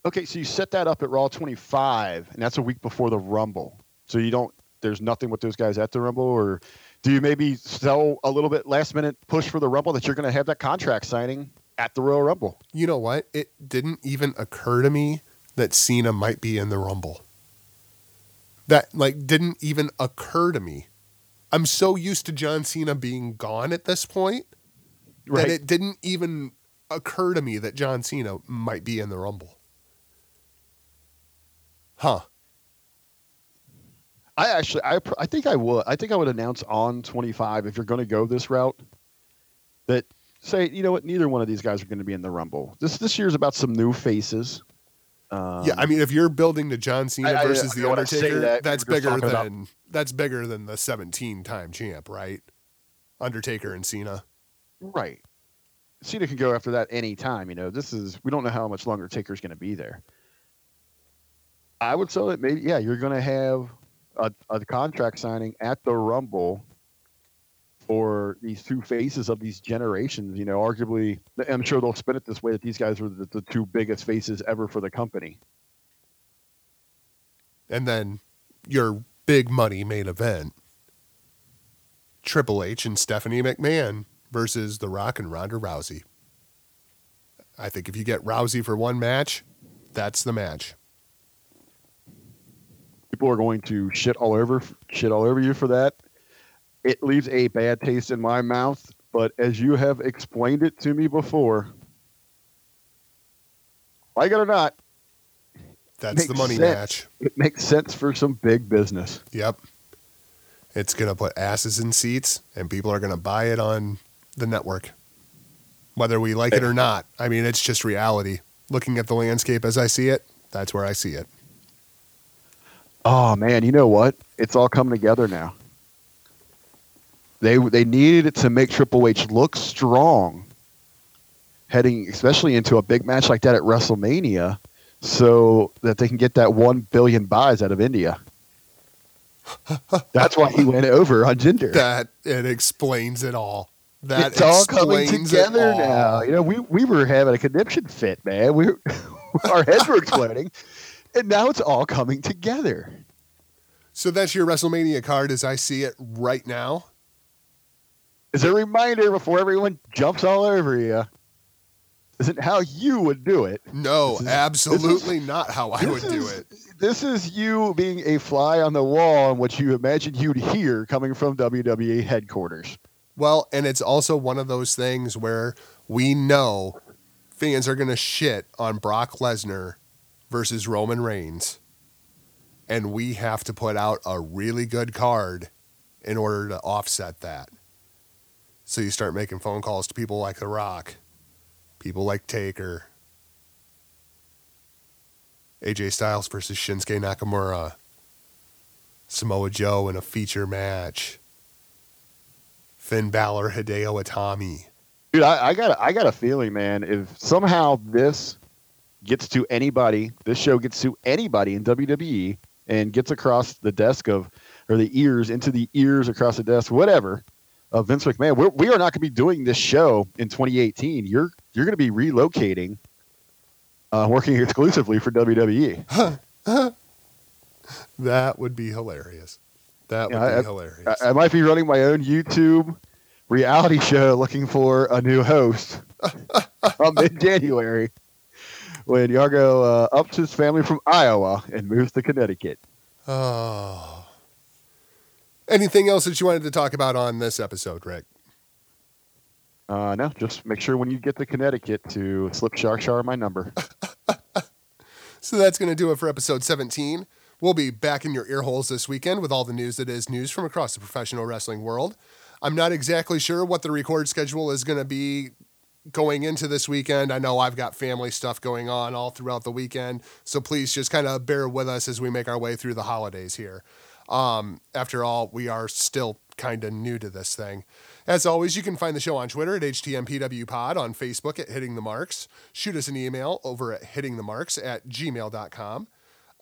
Okay, so you set that up at Raw 25, and that's a week before the Rumble. So you don't. There's nothing with those guys at the Rumble, or do you maybe sell a little bit last minute push for the Rumble that you're going to have that contract signing at the Royal Rumble? you know what? It didn't even occur to me that Cena might be in the Rumble. That like didn't even occur to me. I'm so used to John Cena being gone at this point that it didn't even occur to me that John Cena might be in the Rumble. Huh. I actually, I, I think I would. I think I would announce on 25 if you're going to go this route. That say, you know what, neither one of these guys are going to be in the Rumble. This this year's about some new faces. Um, yeah, I mean, if you're building the John Cena I- versus I The Undertaker, that, that's bigger talking about- than that's bigger than the 17 time champ, right? Undertaker and Cena. right. Cena can go after that any time. You know, this is we don't know how much longer Taker's going to be there. I would say that maybe yeah, you're going to have a, a contract signing at the Rumble for these two faces of these generations. You know, arguably, I'm sure they'll spin it this way that these guys were the, the two biggest faces ever for the company. And then your big money main event Triple H and Stephanie McMahon versus The Rock and Ronda Rousey. I think if you get Rousey for one match, that's the match. People are going to shit all over shit all over you for that. It leaves a bad taste in my mouth, but as you have explained it to me before, like it or not, That's the money sense. match. it makes sense for some big business. Yep. It's going to put asses in seats and people are going to buy it on the network. Whether we like it or not. I mean, it's just reality. Looking at the landscape as I see it, that's where I see it. Oh man, you know what? It's all coming together now. They they needed it to make Triple H look strong, heading especially into a big match like that at WrestleMania, so that they can get that one billion buys out of India. (laughs) That's why he went over on Jinder. That it explains it all. That it's all coming together now. You know, we we were having a conniption fit, man. We were, (laughs) our heads were (laughs) exploding, and now it's all coming together. So that's your WrestleMania card as I see it right now. As a reminder, before everyone jumps all over you, isn't how you would do it. No, is- absolutely not how I would This do it. This is you being a fly on the wall on what you imagine you'd hear coming from WWE headquarters. Well, and it's also one of those things where we know fans are going to shit on Brock Lesnar versus Roman Reigns. And we have to put out a really good card in order to offset that. So you start making phone calls to people like The Rock, people like Taker, AJ Styles versus Shinsuke Nakamura, Samoa Joe in a feature match. Finn Balor, Hideo Itami. Dude, I, I got I got a feeling, man. If somehow this gets to anybody, this show gets to anybody in WWE and gets across the desk of or the ears into the ears across the desk, whatever, of Vince McMahon, we're, we are not going to be doing this show in 2018. You're you're going to be relocating, uh, working exclusively for. WWE. (laughs) That would be hilarious. That would Yeah, be hilarious. I, I might be running my own YouTube reality show looking for a new host (laughs) from mid January when Jargo uh, ups his family from Iowa and moves to Connecticut. oh. Anything else that you wanted to talk about on this episode, Rick? Uh, no, just make sure when you get to Connecticut to slip Shar Shar my number. (laughs) So that's going to do it for episode 17. We'll be back in your ear holes this weekend with all the news that is news from across the professional wrestling world. I'm not exactly sure what the record schedule is going to be going into this weekend. I know I've got family stuff going on all throughout the weekend, so please just kind of bear with us as we make our way through the holidays here. Um, after all, we are still kind of new to this thing. As always, you can find the show on Twitter at HTMPWPod, on Facebook at Hitting the Marks. Shoot us an email over at hittingthemarks at gmail.com.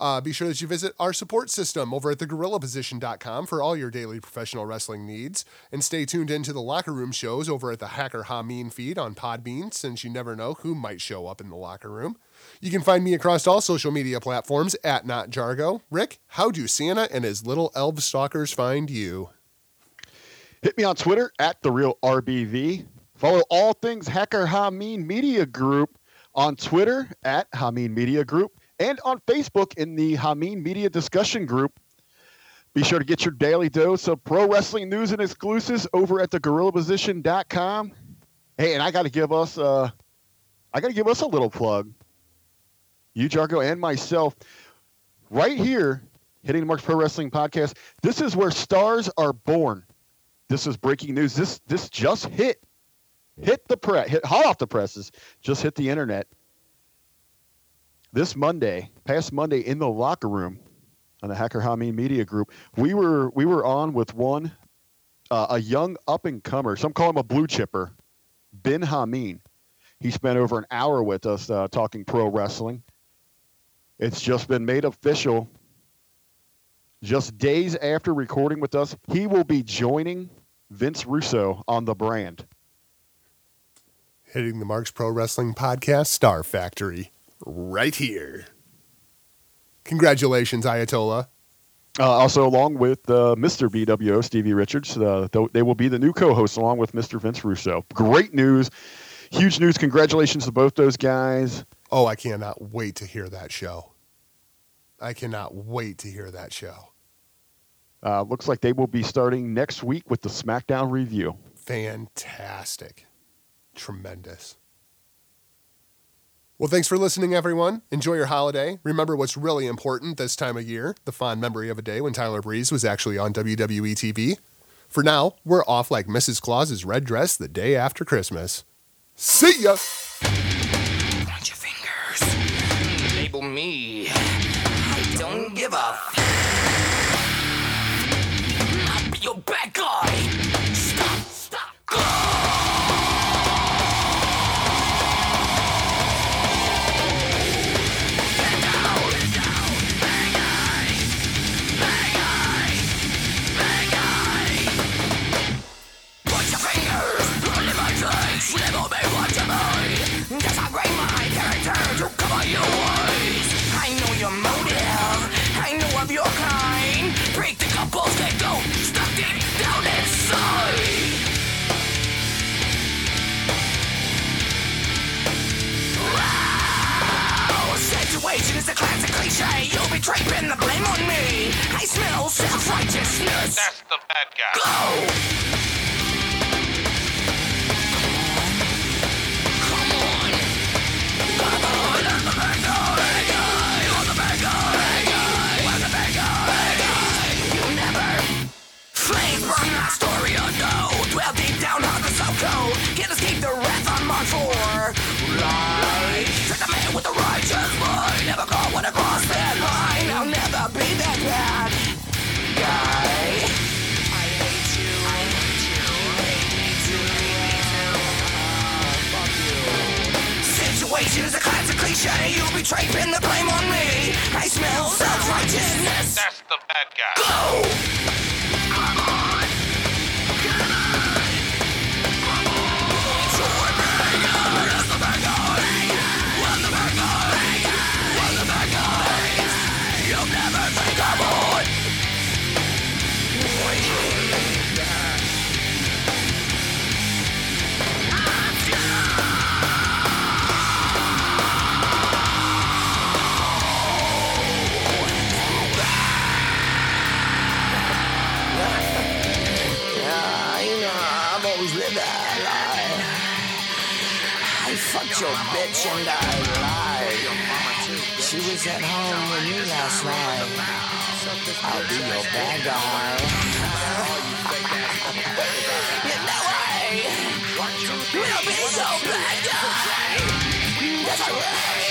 Uh, be sure that you visit our support system over at thegorillaposition.com for all your daily professional wrestling needs. And stay tuned into the locker room shows over at the Hacker Hameen feed on Podbean, since you never know who might show up in the locker room. You can find me across all social media platforms at Not Jargo. Rick, how do Santa and his little elf stalkers find you? Hit me on Twitter at the real RBV. Follow all things Hacker Hameen Media Group on Twitter at Hameen Media Group and on Facebook in the Hameen Media Discussion Group. Be sure to get your daily dose of pro wrestling news and exclusives over at the thegorillaposition.com. Hey, and I got to give us uh I got to give us a little plug. You Jargo and myself right here hitting the Marks Pro Wrestling Podcast. This is where stars are born. This is breaking news. This this just hit hit the press, hit hot off the presses, just hit the internet. This Monday, past Monday, in the locker room on the Hacker Hameen Media Group, we were we were on with one uh, a young up and comer. Some call him a blue chipper, Ben Hameen. He spent over an hour with us uh, talking pro wrestling. It's just been made official just days after recording with us, he will be joining Vince Russo on the brand. Hitting the Marks Pro Wrestling Podcast Star Factory, right here. Congratulations, Ayatollah. Uh, also, along with uh, Mr. BWO, Stevie Richards, uh, they will be the new co hosts along with Mr. Vince Russo. Great news. Huge news. Congratulations to both those guys. Oh, I cannot wait to hear that show. I cannot wait to hear that show. Uh, looks like they will be starting next week with the SmackDown review. Fantastic. Tremendous. Well, thanks for listening, everyone. Enjoy your holiday. Remember what's really important this time of year the fond memory of a day when Tyler Breeze was actually on WWE TV. For now, we're off like Mrs. Claus's red dress the day after Christmas. See ya! Point your fingers. Label me. I don't give a cliche. You'll be draping the blame on me. I smell self-righteousness. That's the bad guy. Go! Burn my story unknown Dwell deep down on the subcode Can't escape the wrath on my floor with the righteous mind Never go when I cross that line. I'll never be that bad guy. I hate you. I hate you. Hate me too Hate me too Fuck you Situation is a classic cliche. You betray pin the blame on me. I smell self-righteousness. That's the bad guy. Go! Your bitch and I lied. She was at home with me last night. I'll be your bad guy. you know I will be your bad guy. That's right.